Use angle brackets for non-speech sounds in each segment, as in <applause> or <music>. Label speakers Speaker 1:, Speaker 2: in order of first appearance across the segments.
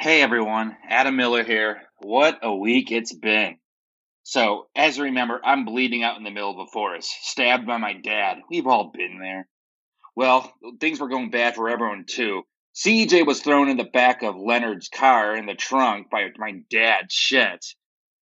Speaker 1: Hey everyone, Adam Miller here. What a week it's been. So, as you remember, I'm bleeding out in the middle of a forest, stabbed by my dad. We've all been there. Well, things were going bad for everyone too. CJ was thrown in the back of Leonard's car in the trunk by my dad, shit.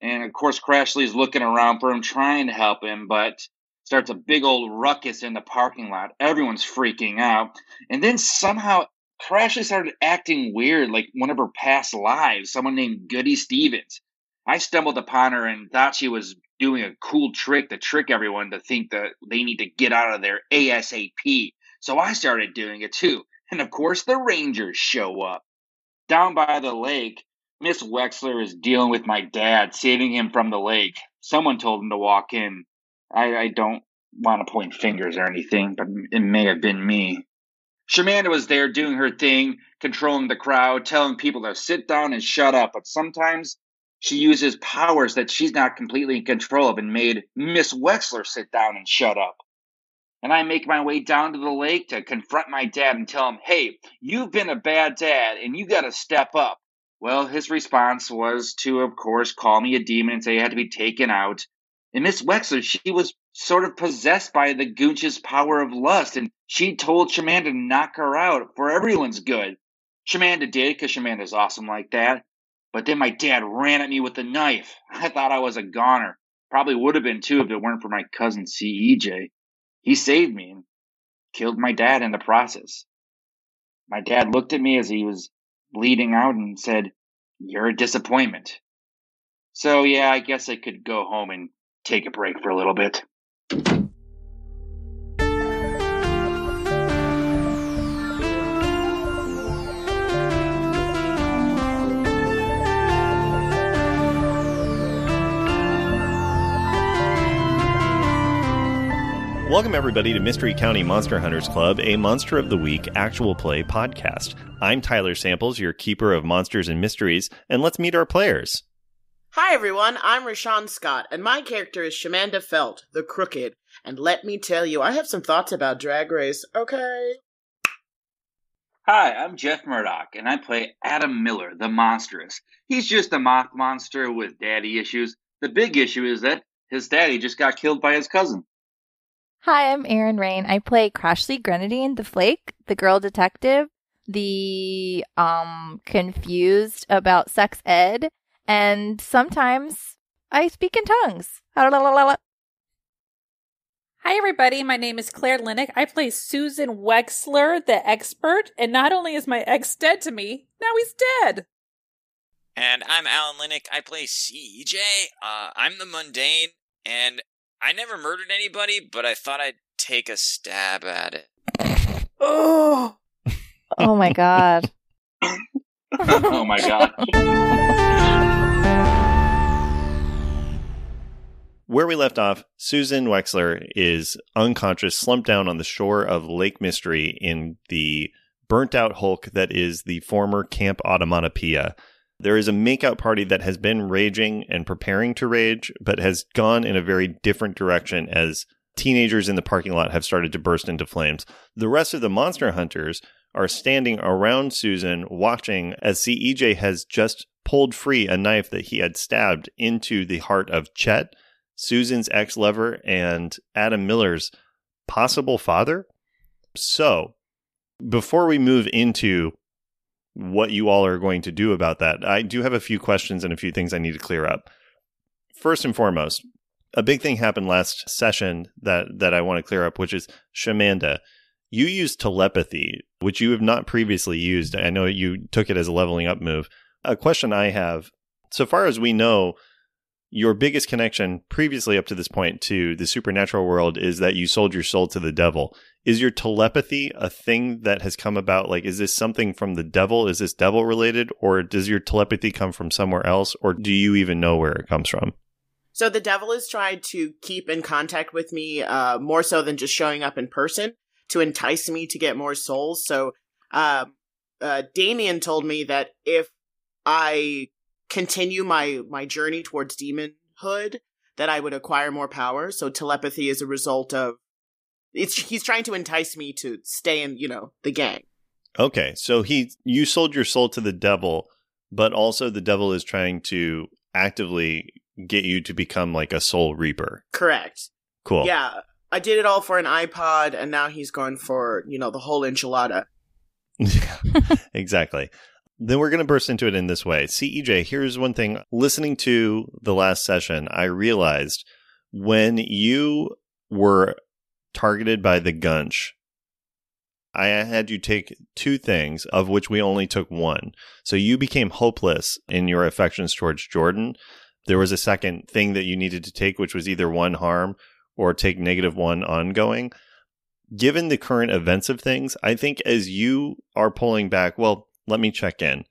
Speaker 1: And of course, Crashly's looking around for him, trying to help him, but starts a big old ruckus in the parking lot. Everyone's freaking out. And then somehow Crashly started acting weird, like one of her past lives, someone named Goody Stevens. I stumbled upon her and thought she was doing a cool trick to trick everyone to think that they need to get out of there ASAP. So I started doing it too. And of course, the Rangers show up. Down by the lake, Miss Wexler is dealing with my dad, saving him from the lake. Someone told him to walk in. I, I don't want to point fingers or anything, but it may have been me. Shamanda was there doing her thing, controlling the crowd, telling people to sit down and shut up. But sometimes she uses powers that she's not completely in control of and made Miss Wexler sit down and shut up. And I make my way down to the lake to confront my dad and tell him, hey, you've been a bad dad and you got to step up. Well, his response was to, of course, call me a demon and say I had to be taken out. And Miss Wexler, she was sort of possessed by the Goonch's power of lust, and she told Shamanda to knock her out for everyone's good. Shamanda did, because Shamanda's awesome like that. But then my dad ran at me with a knife. <laughs> I thought I was a goner. Probably would have been too if it weren't for my cousin CEJ. He saved me and killed my dad in the process. My dad looked at me as he was bleeding out and said, You're a disappointment. So, yeah, I guess I could go home and take a break for a little bit.
Speaker 2: Welcome, everybody, to Mystery County Monster Hunters Club, a Monster of the Week actual play podcast. I'm Tyler Samples, your keeper of monsters and mysteries, and let's meet our players.
Speaker 3: Hi everyone, I'm Rashawn Scott, and my character is Shamanda Felt, the Crooked. And let me tell you, I have some thoughts about Drag Race, okay?
Speaker 1: Hi, I'm Jeff Murdoch, and I play Adam Miller, the Monstrous. He's just a moth monster with daddy issues. The big issue is that his daddy just got killed by his cousin.
Speaker 4: Hi, I'm Erin Rain. I play Crashly Grenadine, the Flake, the girl detective, the um confused about sex ed, and sometimes I speak in tongues.
Speaker 5: Hi, everybody. My name is Claire Linick. I play Susan Wexler, the expert. And not only is my ex dead to me, now he's dead.
Speaker 6: And I'm Alan Linick. I play CJ. Uh, I'm the mundane, and I never murdered anybody, but I thought I'd take a stab at it.
Speaker 4: oh, oh my god. <laughs>
Speaker 1: oh my god. <laughs>
Speaker 2: Where we left off, Susan Wexler is unconscious, slumped down on the shore of Lake Mystery in the burnt out hulk that is the former Camp Automatopoeia. There is a makeout party that has been raging and preparing to rage, but has gone in a very different direction as teenagers in the parking lot have started to burst into flames. The rest of the monster hunters are standing around Susan watching as CEJ has just pulled free a knife that he had stabbed into the heart of Chet Susan's ex lover, and Adam Miller's possible father. So, before we move into what you all are going to do about that, I do have a few questions and a few things I need to clear up. First and foremost, a big thing happened last session that that I want to clear up, which is Shamanda. You used telepathy, which you have not previously used. I know you took it as a leveling up move. A question I have, so far as we know, your biggest connection previously up to this point to the supernatural world is that you sold your soul to the devil. Is your telepathy a thing that has come about? Like, is this something from the devil? Is this devil related? Or does your telepathy come from somewhere else? Or do you even know where it comes from?
Speaker 3: So the devil has tried to keep in contact with me uh, more so than just showing up in person to entice me to get more souls. So uh, uh, Damien told me that if I continue my my journey towards demonhood, that I would acquire more power. So telepathy is a result of it's he's trying to entice me to stay in you know the gang.
Speaker 2: Okay, so he you sold your soul to the devil, but also the devil is trying to actively get you to become like a soul reaper.
Speaker 3: Correct.
Speaker 2: Cool.
Speaker 3: Yeah, I did it all for an iPod, and now he's going for you know the whole enchilada. <laughs>
Speaker 2: exactly. Then we're going to burst into it in this way. CEJ, here's one thing. Listening to the last session, I realized when you were targeted by the Gunch, I had you take two things, of which we only took one. So you became hopeless in your affections towards Jordan. There was a second thing that you needed to take, which was either one harm or take negative one ongoing. Given the current events of things, I think as you are pulling back, well, let me check in.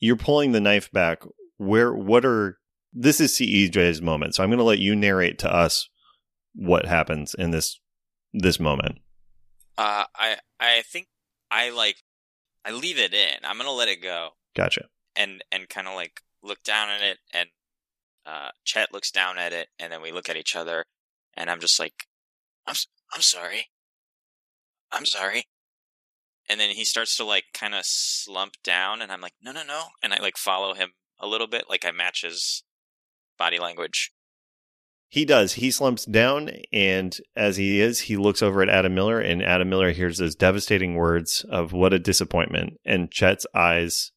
Speaker 2: You're pulling the knife back. Where, what are, this is CEJ's moment. So I'm going to let you narrate to us what happens in this, this moment.
Speaker 6: Uh, I I think I like I leave it in. I'm gonna let it go
Speaker 2: Gotcha.
Speaker 6: and and kind of like look down at it, and uh, Chet looks down at it, and then we look at each other, and I'm just like, I'm I'm sorry, I'm sorry, and then he starts to like kind of slump down, and I'm like, no no no, and I like follow him a little bit, like I match his body language.
Speaker 2: He does. He slumps down, and as he is, he looks over at Adam Miller, and Adam Miller hears those devastating words of "What a disappointment!" And Chet's eyes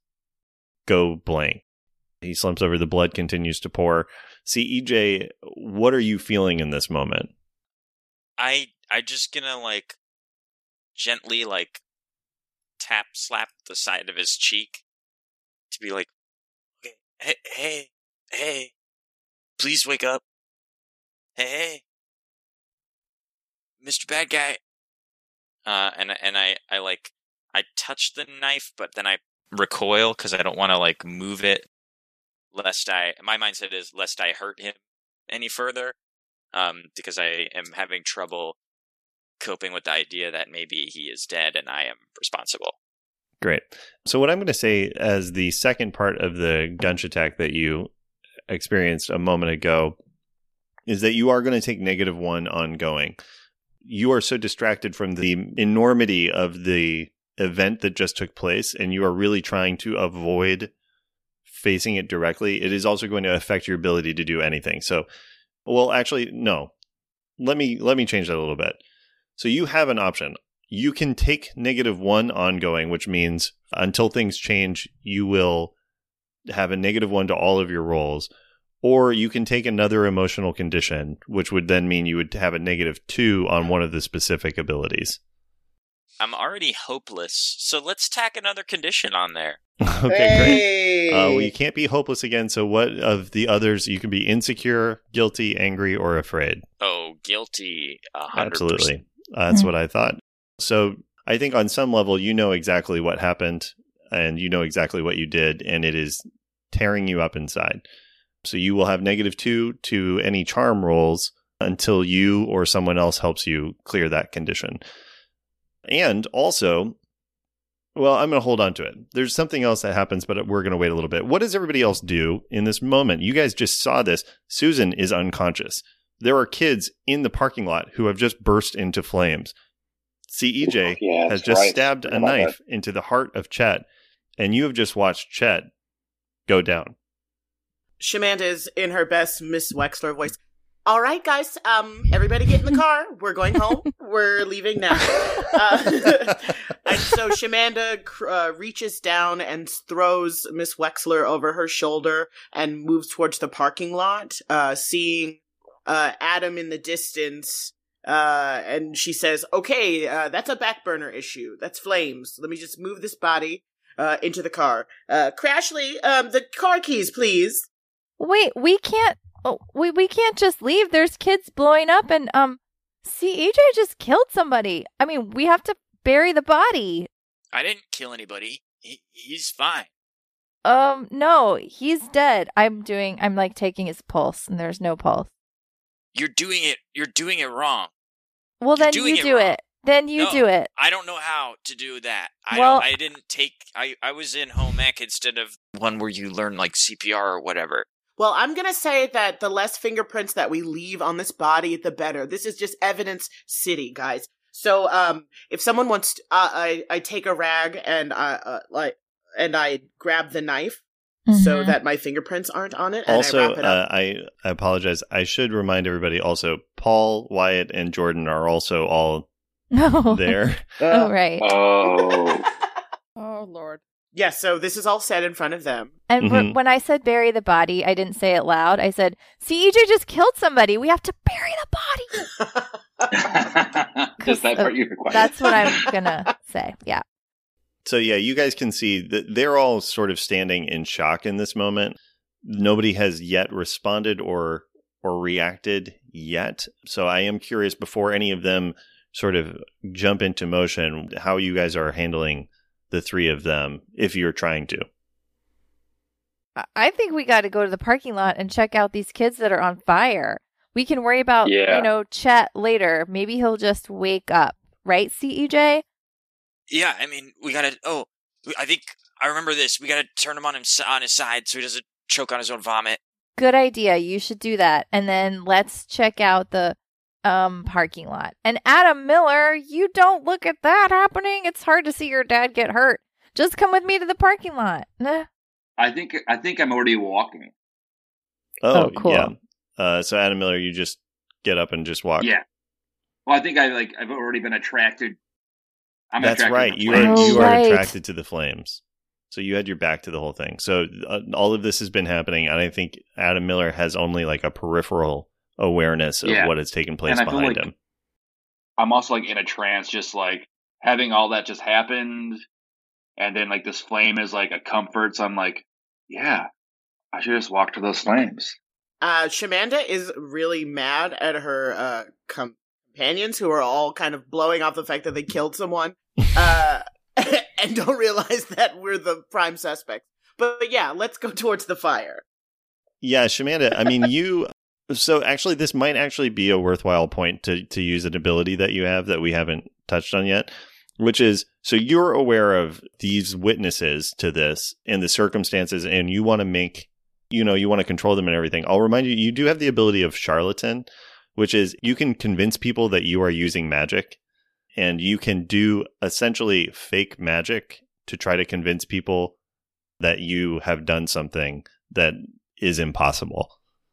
Speaker 2: go blank. He slumps over. The blood continues to pour. CEJ what are you feeling in this moment?
Speaker 6: I I just gonna like gently like tap slap the side of his cheek to be like, okay, hey hey hey, please wake up, hey hey, Mister Bad Guy. Uh, and and I I like I touch the knife, but then I recoil because I don't want to like move it, lest I my mindset is lest I hurt him any further um, because I am having trouble coping with the idea that maybe he is dead and I am responsible.
Speaker 2: Great. So, what I'm going to say as the second part of the gunch attack that you experienced a moment ago is that you are going to take negative one ongoing. You are so distracted from the enormity of the event that just took place, and you are really trying to avoid facing it directly. It is also going to affect your ability to do anything. So, well, actually, no. Let me let me change that a little bit. So you have an option. You can take negative one ongoing, which means until things change, you will have a negative one to all of your rolls. Or you can take another emotional condition, which would then mean you would have a negative two on one of the specific abilities.
Speaker 6: I'm already hopeless, so let's tack another condition on there. <laughs>
Speaker 2: okay, great. Uh, well, you can't be hopeless again. So, what of the others? You can be insecure, guilty, angry, or afraid.
Speaker 6: Oh, guilty. a hundred
Speaker 2: Absolutely. Uh, that's
Speaker 4: Mhm.
Speaker 2: what I thought. So I think on some level, you know exactly what happened and you know exactly what you did, and it is tearing you up inside. So you will have negative two to any charm rolls until you or someone else helps you clear that condition. And also, well, I'm going to hold on to it. There's something else that happens, but we're going to wait a little bit. What does everybody else do in this moment? You guys just saw this. Susan is unconscious. There are kids in the parking lot who have just burst into flames. CEJ
Speaker 1: Yeah,
Speaker 2: has just
Speaker 1: right.
Speaker 2: stabbed a
Speaker 1: Forgot about
Speaker 2: knife into the heart of Chet, and you have just watched Chet go down.
Speaker 3: Shamanda is in her best Miss Wexler voice. All right, guys. Um, everybody get in the car. We're going home. We're leaving now. Uh, <laughs> and so Shamanda uh, reaches down and throws Miss Wexler over her shoulder and moves towards the parking lot, uh, seeing uh, Adam in the distance. Uh, and she says, "Okay, uh, that's a back burner issue. That's flames. Let me just move this body uh, into the car. Uh, Crashly, um, the car keys, please."
Speaker 4: Wait, we can't Oh, we we can't just leave. There's kids blowing up, and um, see, EJ just killed somebody. I mean, we have to bury the body.
Speaker 6: I didn't kill anybody. He, he's fine.
Speaker 4: Um, no, he's dead. I'm doing. I'm like taking his pulse, and there's no pulse.
Speaker 6: You're doing it. You're doing it wrong.
Speaker 4: Well,
Speaker 6: You're
Speaker 4: then you
Speaker 6: it
Speaker 4: do
Speaker 6: wrong.
Speaker 4: it. Then you
Speaker 6: No.
Speaker 4: do it.
Speaker 6: I don't know how to do that. I
Speaker 4: Well-
Speaker 6: don't, I didn't take. I I was in home ec instead of one where you learn like CPR or whatever.
Speaker 3: Well, I'm gonna say that the less fingerprints that we leave on this body, the better. This is just evidence city, guys. So, um, if someone wants, to, uh, I I take a rag and I uh, like and I grab the knife so
Speaker 4: Mhm.
Speaker 3: that my fingerprints aren't on it. And I
Speaker 2: Also,
Speaker 3: wrap it up.
Speaker 2: uh, I I apologize. I should remind everybody. Also, Paul, Wyatt, and Jordan are also all
Speaker 4: No. <laughs>
Speaker 2: there. <laughs>
Speaker 4: oh right.
Speaker 1: Oh. <laughs>
Speaker 5: Oh lord.
Speaker 3: yeah. So this is all said in front of them.
Speaker 4: And wh-
Speaker 2: Mhm.
Speaker 4: when I said bury the body, I didn't say it loud. I said, "See, EJ just killed somebody. We have to bury the body."
Speaker 1: Just that part you required.
Speaker 4: That's what I'm gonna say. Yeah.
Speaker 2: So yeah, you guys can see that they're all sort of standing in shock in this moment. Nobody has yet responded or or reacted yet. So I am curious before any of them sort of jump into motion how you guys are handling the three of them if you're trying to.
Speaker 4: I- I think we got to go to the parking lot and check out these kids that are on fire. We can worry about,
Speaker 1: Yeah.
Speaker 4: you know, Chet later. Maybe he'll just wake up, right, CEJ?
Speaker 6: Yeah, I mean, we gotta. Oh, I think I remember this. We gotta turn him on him on his side so he doesn't choke on his own vomit.
Speaker 4: Good idea. You should do that. And then let's check out the um parking lot. And Adam Miller, you don't look at that happening. It's hard to see your dad get hurt. Just come with me to the parking lot.
Speaker 1: I think I think I'm already walking.
Speaker 4: Oh, cool.
Speaker 2: Yeah. Uh, so Adam Miller, you just get up and just walk.
Speaker 1: Yeah. Well, I think I like I've already been attracted. I'm
Speaker 2: That's right.
Speaker 1: to
Speaker 2: You are
Speaker 4: Oh,
Speaker 2: you are
Speaker 4: right.
Speaker 2: attracted to the flames. So you had your back to the whole thing. So uh, all of this has been happening, and I think Adam Miller has only like a peripheral awareness of
Speaker 1: Yeah.
Speaker 2: what has taken place
Speaker 1: And I feel
Speaker 2: behind
Speaker 1: like-
Speaker 2: him.
Speaker 1: I'm also like in a trance, just like having all that just happened, and then like this flame is like a comfort. So I'm like, yeah, I should just walk to those flames.
Speaker 3: Uh, Shamanda is really mad at her uh, com- companions who are all kind of blowing off the fact that they killed someone <laughs> uh, <laughs> and don't realize that we're the prime suspects. But, but yeah, let's go towards the fire.
Speaker 2: Yeah, Shamanda. I mean, you. So actually, this might actually be a worthwhile point to to use an ability that you have that we haven't touched on yet, which is so you're aware of these witnesses to this and the circumstances, and you want to make, you know, you want to control them and everything. I'll remind you, you do have the ability of charlatan, which is you can convince people that you are using magic, and you can do essentially fake magic to try to convince people that you have done something that is impossible.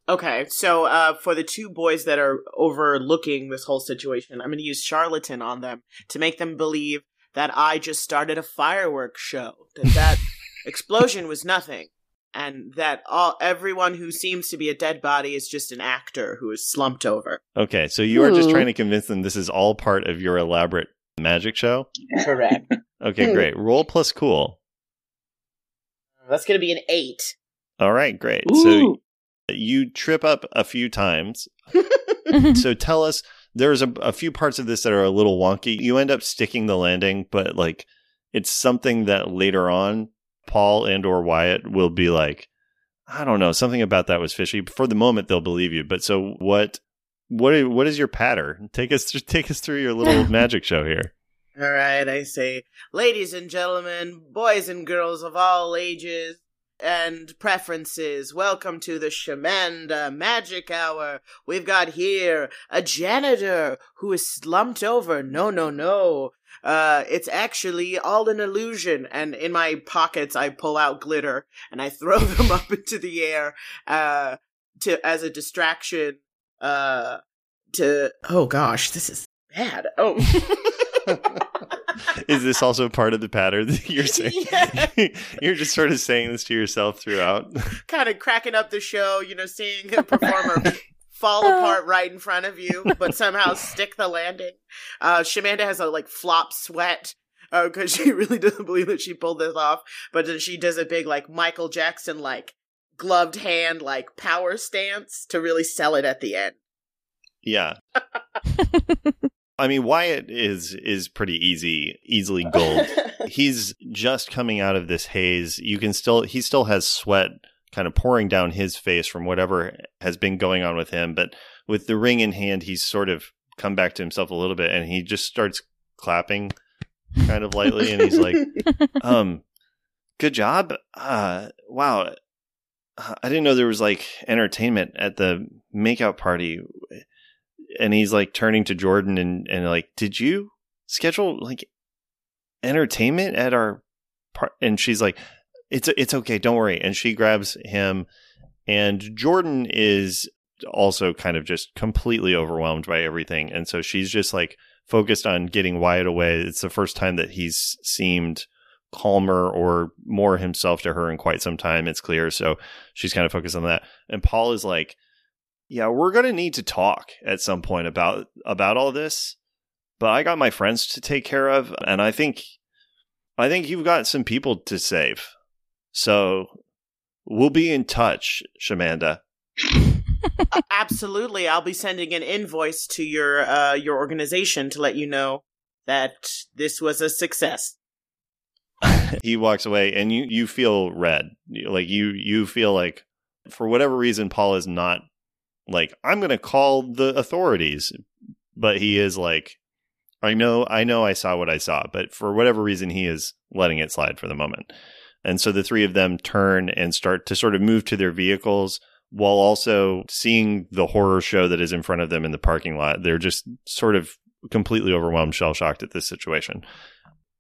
Speaker 3: Okay, so uh, for the two boys that are overlooking this whole situation, I'm going to use charlatan on them to make them believe that I just started a fireworks show, that that <laughs> explosion was nothing, and that all everyone who seems to be a dead body is just an actor who is slumped over.
Speaker 2: Okay, so you are just
Speaker 4: hmm.
Speaker 2: trying to convince them this is all part of your elaborate magic show?
Speaker 3: Correct. <laughs>
Speaker 2: Okay, great. Roll plus cool.
Speaker 3: That's going to be an eight.
Speaker 2: All right, great.
Speaker 1: Ooh.
Speaker 2: So you trip up a few times. <laughs> so tell us there's a, a few parts of this that are a little wonky. You end up sticking the landing, but like it's something that later on Paul and or Wyatt will be like, I don't know, something about that was fishy. For the moment, they'll believe you. But so what? What? What is your patter? Take us through, take us through your little <laughs> magic show here.
Speaker 3: All right, I say, ladies and gentlemen, boys and girls of all ages and preferences, welcome to the Shamanda Magic Hour. We've got here a janitor who is slumped over. No, no, no. Uh, it's actually all an illusion. And in my pockets, I pull out glitter and I <laughs> throw them up into the air, uh, to, as a distraction, uh, to, oh gosh, this is bad. Oh. <laughs>
Speaker 2: Is this also part of the pattern that you're saying? <laughs>
Speaker 3: Yeah.
Speaker 2: you're just sort of saying this to yourself throughout.
Speaker 3: kind of cracking up the show, you know, seeing a performer fall apart right in front of you, but somehow <laughs> stick the landing. Uh, Shamanda has a like flop sweat because she <laughs> really doesn't believe that she pulled this off, but then she does a big like Michael Jackson like gloved hand like power stance to really sell it at the end.
Speaker 2: Yeah. <laughs> I mean, Wyatt is is pretty easy, easily gold. he's just coming out of this haze. You can still he still has sweat kind of pouring down his face from whatever has been going on with him, but with the ring in hand, he's sort of come back to himself a little bit and he just starts clapping kind of lightly and he's like, <laughs> um good job. Uh wow. I didn't know there was like entertainment at the makeout party. And he's like turning to Jordan and, and like, did you schedule like entertainment at our part? And she's like, it's, it's okay. Don't worry. And she grabs him and Jordan is also kind of just completely overwhelmed by everything. And so she's just like focused on getting Wyatt away. It's the first time that he's seemed calmer or more himself to her in quite some time. It's clear. So she's kind of focused on that. And Paul is like, yeah, we're going to need to talk at some point about about all this. But I got my friends to take care of and I think I think you've got some people to save. So we'll be in touch, Shamanda.
Speaker 3: Absolutely, I'll be sending an invoice to your uh, your organization to let you know that this was a success. <laughs>
Speaker 2: he walks away and you you feel red. Like you you feel like for whatever reason Paul is not like I'm going to call the authorities, but he is like I know I know I saw what I saw, but for whatever reason he is letting it slide for the moment. And so the three of them turn and start to sort of move to their vehicles while also seeing the horror show that is in front of them in the parking lot. They're just sort of completely overwhelmed, shell shocked at this situation.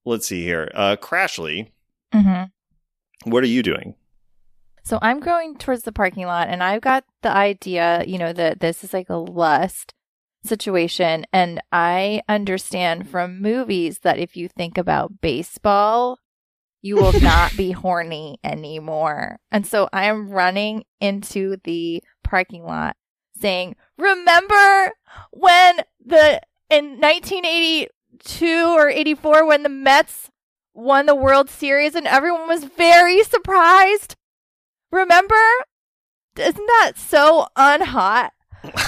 Speaker 2: Let's see here. Uh, Crashly,
Speaker 4: mm-hmm.
Speaker 2: what are you doing?
Speaker 4: So I'm going towards the parking lot and I've got the idea, you know, that this is like a lust situation. And I understand from movies that if you think about baseball, you will not be horny anymore. And so I am running into the parking lot saying, Remember when the in 1982 or 84 when the Mets won the World Series and everyone was very surprised? Remember? Isn't that so unhot? <laughs>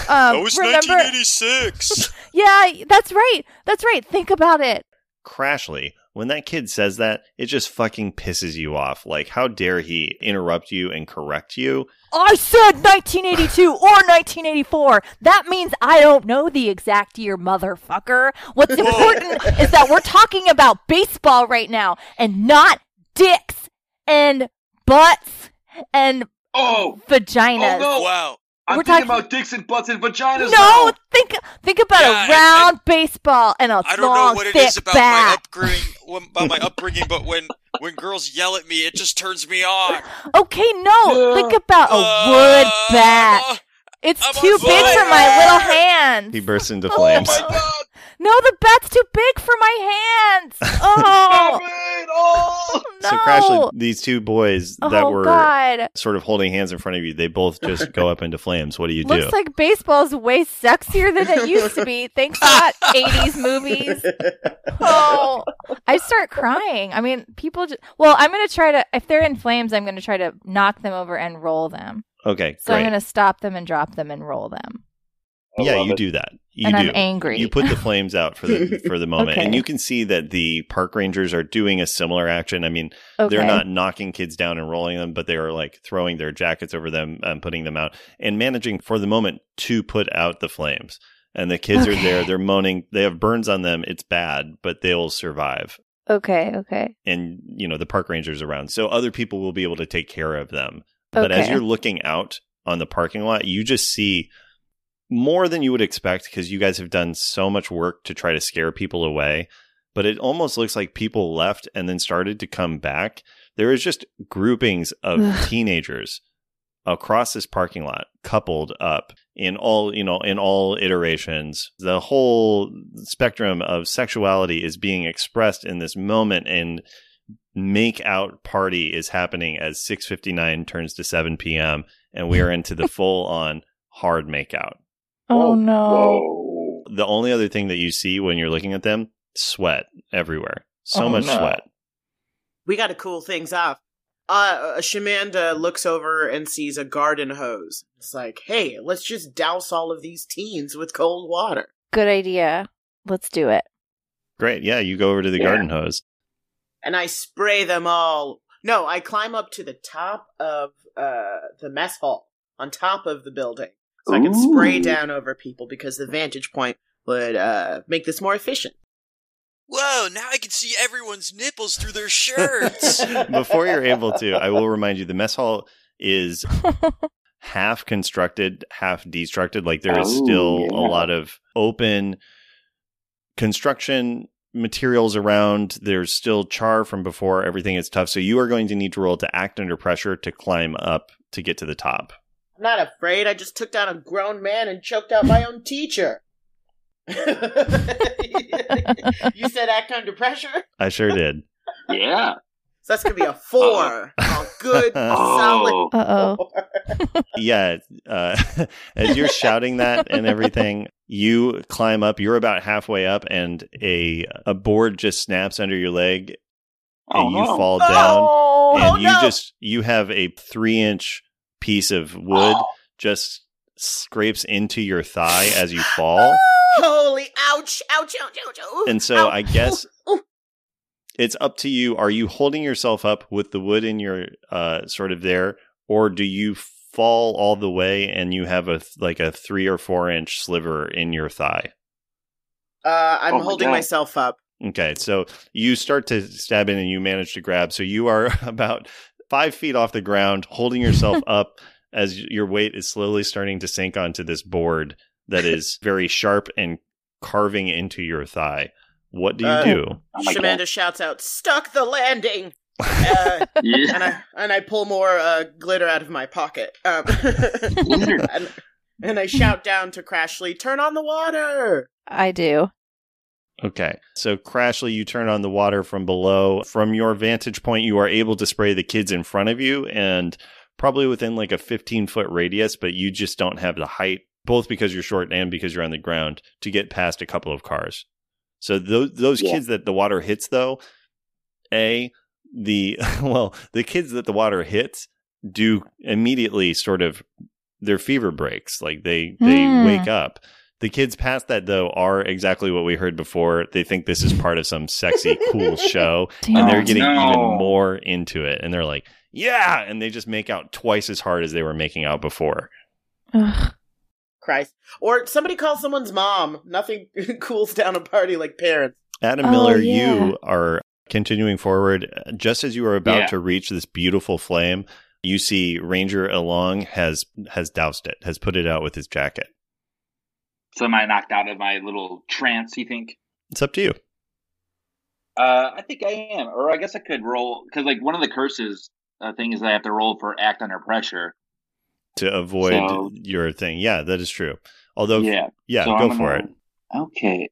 Speaker 4: Um,
Speaker 6: that was
Speaker 4: remember-
Speaker 6: 1986. <laughs>
Speaker 4: Yeah, that's right. That's right. Think about it.
Speaker 2: Crashly, when that kid says that, it just fucking pisses you off. Like, how dare he interrupt you and correct you?
Speaker 4: I said 1982 or 1984. That means I don't know the exact year, motherfucker. What's important is that we're talking about baseball right now and not dicks and butts and
Speaker 1: Oh,
Speaker 4: vaginas.
Speaker 1: Oh, no.
Speaker 6: wow.
Speaker 1: I'm
Speaker 4: We're
Speaker 1: thinking
Speaker 4: talking-
Speaker 1: about dicks and butts and vaginas.
Speaker 4: No,
Speaker 1: now.
Speaker 4: think think about
Speaker 6: Yeah,
Speaker 4: a
Speaker 6: and-
Speaker 4: round baseball and a
Speaker 6: I don't
Speaker 4: long,
Speaker 6: know what it
Speaker 4: thick
Speaker 6: is about my
Speaker 4: bat.
Speaker 6: upbringing, about my upbringing, but when when girls yell at me, it just turns me on.
Speaker 4: Okay, no,
Speaker 1: Yeah.
Speaker 4: think about a
Speaker 6: Uh,
Speaker 4: wood bat. It's
Speaker 6: I'm
Speaker 4: too big for my little hands.
Speaker 2: He bursts into
Speaker 1: Oh
Speaker 2: flames.
Speaker 1: my god!
Speaker 4: No, the bat's too big for my hands. <laughs> Oh,
Speaker 1: Stop it! Oh!
Speaker 4: no.
Speaker 2: So, Crashly, these two boys that
Speaker 4: oh,
Speaker 2: were
Speaker 4: God.
Speaker 2: sort of holding hands in front of you, they both just go <laughs> up into flames. What do you do?
Speaker 4: Looks like baseball's way sexier than it used to be. <laughs> Thanks a lot, 80s movies. Oh, I start crying. I mean, people just, well, I'm going to try to, if they're in flames, I'm going to try to knock them over and roll them.
Speaker 2: Okay,
Speaker 4: So
Speaker 2: great.
Speaker 4: I'm going to stop them and drop them and roll them.
Speaker 1: I
Speaker 2: yeah, you
Speaker 1: it.
Speaker 2: do that. You
Speaker 4: and
Speaker 2: do.
Speaker 4: I'm angry.
Speaker 2: You put the <laughs> flames out for the for the moment, and you can see that the park rangers are doing a similar action. I mean,
Speaker 4: okay.
Speaker 2: they're not knocking kids down and rolling them, but they are like throwing their jackets over them and putting them out, and managing for the moment to put out the flames. And the kids are there; they're moaning. They have burns on them. It's bad, but they'll survive.
Speaker 4: Okay, okay.
Speaker 2: And you know the park rangers around, so other people will be able to take care of them. But as you're looking out on the parking lot, you just see more than you would expect because you guys have done so much work to try to scare people away. But it almost looks like people left and then started to come back. There is just groupings of teenagers across this parking lot, coupled up in all you know in all iterations. The whole spectrum of sexuality is being expressed in this moment, and make out party is happening as 6:59 turns to 7 p.m. and we are into the <laughs> full on hard make out.
Speaker 4: Oh, no.
Speaker 1: Whoa.
Speaker 2: The only other thing that you see when you're looking at them, sweat everywhere. So
Speaker 1: Oh,
Speaker 2: much
Speaker 1: no.
Speaker 2: sweat.
Speaker 3: we got to cool things off. Uh, Shamanda looks over and sees a garden hose. It's like, hey, let's just douse all of these teens with cold water.
Speaker 4: Good idea. Let's do it.
Speaker 2: Great. Yeah, you go over to the
Speaker 1: Yeah.
Speaker 2: garden hose.
Speaker 3: And I spray them all. No, I climb up to the top of uh, the mess hall on top of the building. So I can spray down over people because the vantage point would uh, make this more efficient.
Speaker 6: Whoa! Now I can see everyone's nipples through their shirts. <laughs>
Speaker 2: Before you're able to, I will remind you the mess hall is <laughs> half constructed, half destructed. Like there is
Speaker 1: Oh,
Speaker 2: still
Speaker 1: yeah.
Speaker 2: a lot of open construction materials around. There's still char from before. Everything is tough. So you are going to need to roll to act under pressure to climb up to get to the top.
Speaker 3: I'm not afraid. I just took down a grown man and choked out my own teacher. <laughs> <laughs> you said act under pressure?
Speaker 2: I sure did.
Speaker 1: Yeah.
Speaker 3: So that's going to be a <laughs> four. A good, solid <laughs>
Speaker 1: Oh.
Speaker 4: Uh oh. <laughs>
Speaker 2: yeah uh, as you're shouting that and everything you climb up you're about halfway up and a a board just snaps under your leg and
Speaker 1: Oh,
Speaker 2: you
Speaker 1: no.
Speaker 2: fall down
Speaker 4: Oh,
Speaker 2: and
Speaker 3: Oh,
Speaker 2: you
Speaker 3: no.
Speaker 2: just you have a three inch piece of wood
Speaker 1: Oh. <gasps>
Speaker 2: just scrapes into your thigh as you <gasps> fall
Speaker 3: Holy ouch, ouch, ouch, ouch, ouch.
Speaker 2: and so
Speaker 3: Ow.
Speaker 2: i guess
Speaker 3: Ooh, ooh.
Speaker 2: It's up to you are you holding yourself up with the wood in your uh sort of there or do you fall all the way and you have a like a three or four inch sliver in your thigh
Speaker 3: Uh, I'm
Speaker 1: Oh
Speaker 3: holding
Speaker 1: God.
Speaker 3: myself up.
Speaker 2: okay so you start to stab in and you manage to grab so you are <laughs> about five feet off the ground holding yourself <laughs> up as your weight is slowly starting to sink onto this board that is very sharp and carving into your thigh what do you
Speaker 3: Uh,
Speaker 2: do
Speaker 1: Oh
Speaker 3: Shamanda
Speaker 1: God.
Speaker 3: shouts out, "Stuck the landing!" <laughs> Uh,
Speaker 1: Yeah.
Speaker 3: and I and I pull more uh, glitter out of my pocket. Um, <laughs> and, and I shout down to Crashly, "Turn on the water!"
Speaker 4: I do.
Speaker 2: Okay. So, Crashly, you turn on the water from below. From your vantage point, you are able to spray the kids in front of you and probably within like a 15 foot radius, but you just don't have the height, both because you're short and because you're on the ground, to get past a couple of cars. So, those, those
Speaker 1: Yeah.
Speaker 2: kids that the water hits, though, A, the, <laughs> well, the kids that the water hits do immediately sort of their fever breaks. Like they, they
Speaker 4: Hmm.
Speaker 2: wake up. The kids past that though are exactly what we heard before. They think this is part of some sexy, cool <laughs> show, and they're getting
Speaker 1: no.
Speaker 2: even more into it. And they're like, "Yeah!" And they just make out twice as hard as they were making out before.
Speaker 4: Ugh.
Speaker 3: Christ. Or somebody call someone's mom. Nothing <laughs> cools down a party like parents.
Speaker 2: Adam
Speaker 4: Oh,
Speaker 2: Miller,
Speaker 4: yeah.
Speaker 2: you are continuing forward. Just as you are about
Speaker 1: Yeah.
Speaker 2: to reach this beautiful flame, you see Ranger Along has has doused it, has put it out with his jacket.
Speaker 1: So am I knocked out of my little trance, you think?
Speaker 2: It's up to you.
Speaker 1: Uh, I think I am. Or I guess I could roll, because like one of the curses uh, thing is that I have to roll for act under pressure.
Speaker 2: To avoid
Speaker 1: So-
Speaker 2: your thing. Yeah, that is true. Although, yeah,
Speaker 1: yeah. so
Speaker 2: go
Speaker 1: I'm
Speaker 2: for it.
Speaker 1: Okay.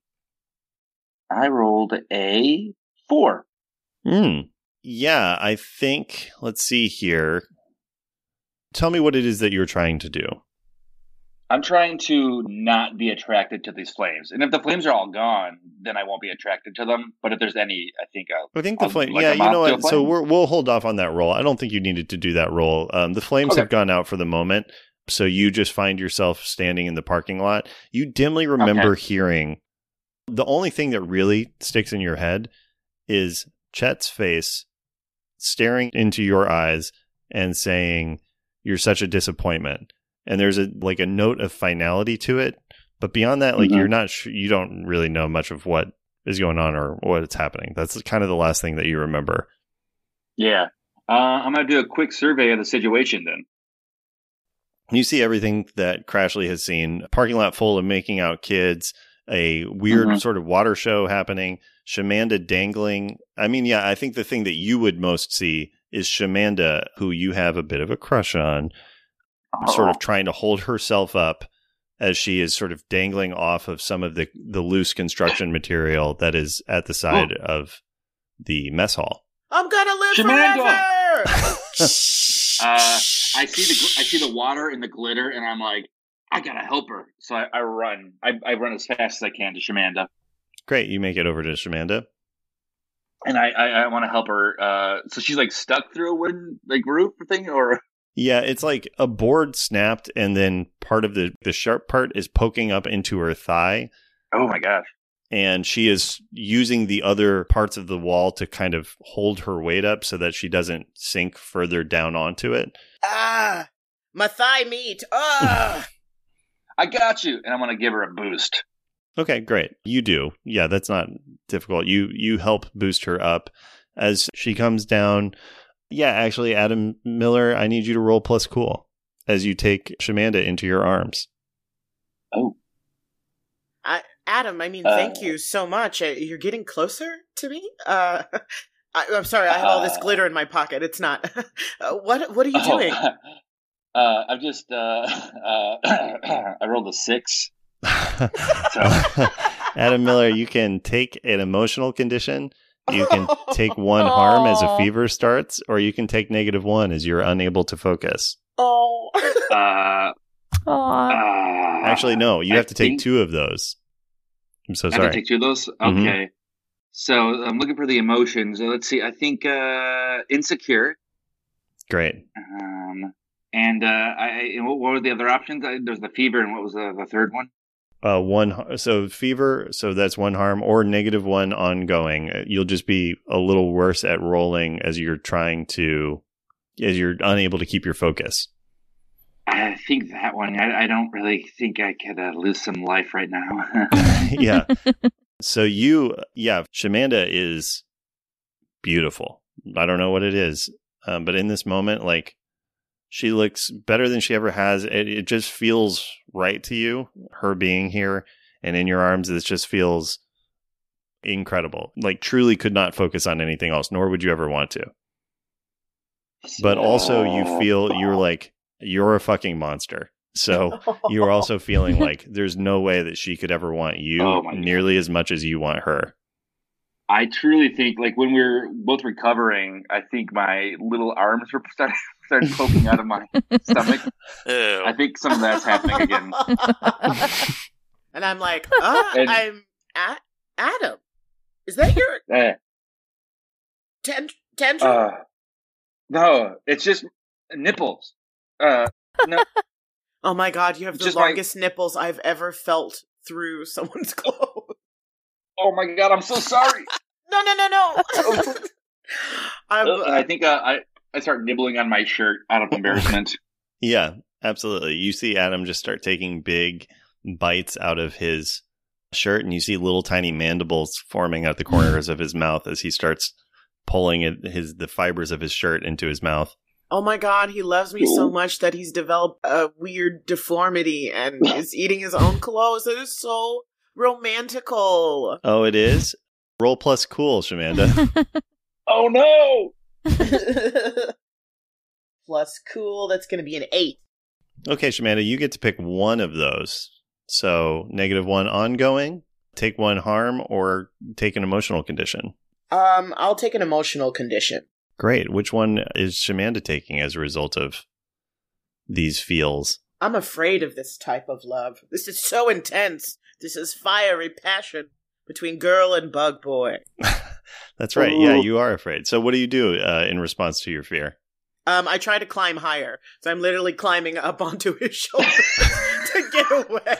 Speaker 1: I rolled a four.
Speaker 2: Hmm. Yeah, I think. Let's see here. Tell me what it is that you're trying to do.
Speaker 1: I'm trying to not be attracted to these flames. And if the flames are all gone, then I won't be attracted to them. But if there's any, I think I'll.
Speaker 2: I think the
Speaker 1: I'll-
Speaker 2: flame.
Speaker 1: like
Speaker 2: yeah, you know
Speaker 1: moth to a
Speaker 2: what? So we're, we'll hold off on that roll. I don't think you needed to do that roll. Um, the flames
Speaker 1: Okay.
Speaker 2: have gone out for the moment, so you just find yourself standing in the parking lot. You dimly remember hearing. The only thing that really sticks in your head is Chet's face staring into your eyes and saying, "You're such a disappointment." And there's a like a note of finality to it, but beyond that, like
Speaker 1: Mhm.
Speaker 2: you're not sure. You don't really know much of what is going on or what's happening. That's kind of the last thing that you remember.
Speaker 1: Yeah. Uh, I'm going to do a quick survey of the situation then.
Speaker 2: You see everything that Crashly has seen a parking lot full of making out kids, a weird
Speaker 1: Mhm.
Speaker 2: sort of water show happening, Shamanda dangling. I mean, yeah, I think the thing that you would most see is Shamanda, who you have a bit of a crush on, sort of
Speaker 1: Oh.
Speaker 2: trying to hold herself up as she is sort of dangling off of some of the, the loose construction material that is at the side of the mess hall.
Speaker 3: I'm gonna live
Speaker 1: Shamanda!
Speaker 3: forever. <laughs>
Speaker 1: Uh, I see the I see the water and the glitter, and I'm like, I gotta help her. So I, I run. I, I run as fast as I can to Shamanda.
Speaker 2: Great, you make it over to Shamanda.
Speaker 1: and I I, I want to help her. Uh, so she's like stuck through a wooden like roof thing, or
Speaker 2: Yeah, it's like a board snapped and then part of the the sharp part is poking up into her thigh
Speaker 1: oh my gosh.
Speaker 2: and she is using the other parts of the wall to kind of hold her weight up so that she doesn't sink further down onto it.
Speaker 3: Ah, my thigh meat. Ah. <laughs>
Speaker 1: I got you, and I'm gonna give her a boost.
Speaker 2: Okay, great. You do. Yeah, that's not difficult. You you help boost her up as she comes down. Yeah, actually Adam Miller, I need you to roll plus cool as you take Shamanda into your arms.
Speaker 1: Oh,
Speaker 3: I, Adam, I mean,
Speaker 1: Uh,
Speaker 3: thank you so much. Uh, You're getting closer to me. Uh, <laughs> I, I'm sorry, I have all this
Speaker 1: Uh.
Speaker 3: glitter in my pocket. It's not. <laughs> Uh, what What are you
Speaker 1: Oh,
Speaker 3: doing? <laughs>
Speaker 1: uh, I'm just uh, uh, <clears throat> I rolled a six.
Speaker 2: Adam Miller, you can take an emotional condition. You can take <laughs> one harm as a fever starts, or you can take negative one as you're unable to focus.
Speaker 3: Oh.
Speaker 1: Uh, <laughs> uh,
Speaker 2: Actually, no, you
Speaker 1: I
Speaker 2: have to take
Speaker 1: think-
Speaker 2: two of those. I'm so
Speaker 1: I have to
Speaker 2: sorry.
Speaker 1: take two of those.
Speaker 2: Mhm.
Speaker 1: Okay. So I'm looking for the emotions. Uh, let's see. I think uh, insecure.
Speaker 2: Great.
Speaker 1: Um, and uh, I, I and what, what were the other options? I, there's the fever, and what was the, the third one?
Speaker 2: Uh, one so fever, so that's one harm, or negative one ongoing. Uh, You'll just be a little worse at rolling as you're trying to, as you're unable to keep your focus.
Speaker 1: I think that one. I, I don't really think I could uh, lose some life right now. <laughs> <laughs>
Speaker 2: yeah. <laughs> So you, yeah, Shamanda is beautiful. I don't know what it is, um, but in this moment, like she looks better than she ever has. It, it just feels right to you, her being here and in your arms. This just feels incredible. Like truly could not focus on anything else, nor would you ever want to. But also, you feel you're like you're a fucking monster. So you are also <laughs> feeling like there's no way that she could ever want you
Speaker 1: Oh
Speaker 2: nearly as much as you want her.
Speaker 1: I truly think, like when we were both recovering, I think my little arms were <laughs> started started poking out of my stomach.
Speaker 6: Ew.
Speaker 1: I think some of that's happening again. <laughs>
Speaker 3: and I'm like, uh,
Speaker 1: And-
Speaker 3: I'm at Adam. Is that your <laughs>
Speaker 1: Eh,
Speaker 3: ten- tantrum?
Speaker 1: uh, no, it's just nipples. Uh,
Speaker 3: oh my god, you have the
Speaker 1: just my-
Speaker 3: longest nipples I've ever felt through someone's clothes.
Speaker 1: Oh my god, I'm so sorry. <laughs>
Speaker 3: No, no, no, no. <laughs> I'm,
Speaker 1: Uh, I think uh, I I start nibbling on my shirt out of embarrassment. <laughs>
Speaker 2: Yeah, absolutely. You see Adam just start taking big bites out of his shirt, and you see little tiny mandibles forming at the corners of his mouth as he starts pulling it, his the fibers of his shirt into his mouth.
Speaker 3: oh my god, he loves me so much that he's developed a weird deformity and is eating his own clothes. It is so romantical.
Speaker 2: Oh, it is roll plus cool, Shamanda. <laughs>
Speaker 1: oh no! <laughs>
Speaker 3: Plus cool, that's going to be an eight.
Speaker 2: okay, Shamanda, you get to pick one of those. So negative one ongoing, take one harm, or take an emotional condition.
Speaker 3: Um, I'll take an emotional condition.
Speaker 2: Great. Which one is Shamanda taking as a result of these feels?
Speaker 3: I'm afraid of this type of love. This is so intense. This is fiery passion between girl and bug boy. <laughs>
Speaker 2: That's right. Yeah, you are afraid. So, what do you do uh, in response to your fear?
Speaker 3: Um, I try to climb higher, so I'm literally climbing up onto his <laughs> shoulder <laughs> to get away.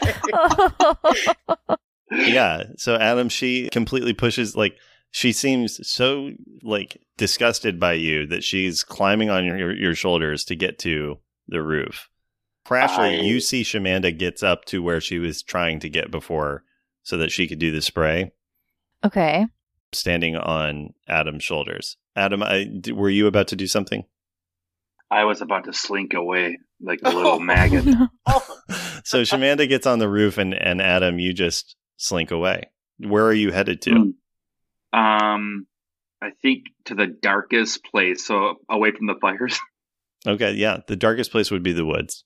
Speaker 2: Yeah. So, Adam, she completely pushes, like, she seems so, like, disgusted by you that she's climbing on your, your shoulders to get to the roof. Crashly,
Speaker 1: I-
Speaker 2: you see Shamanda gets up to where she was trying to get before so that she could do the spray,
Speaker 4: okay.
Speaker 2: standing on Adam's shoulders. Adam, I, d- were you about to do something?
Speaker 1: I was about to slink away like a <laughs> little maggot.
Speaker 3: Oh, <laughs> <laughs>
Speaker 2: so Shamanda gets on the roof, and, and Adam, you just slink away. Where are you headed to?
Speaker 1: Hmm. Um, I think to the darkest place, so away from the fires.
Speaker 2: Okay, yeah. The darkest place would be the woods.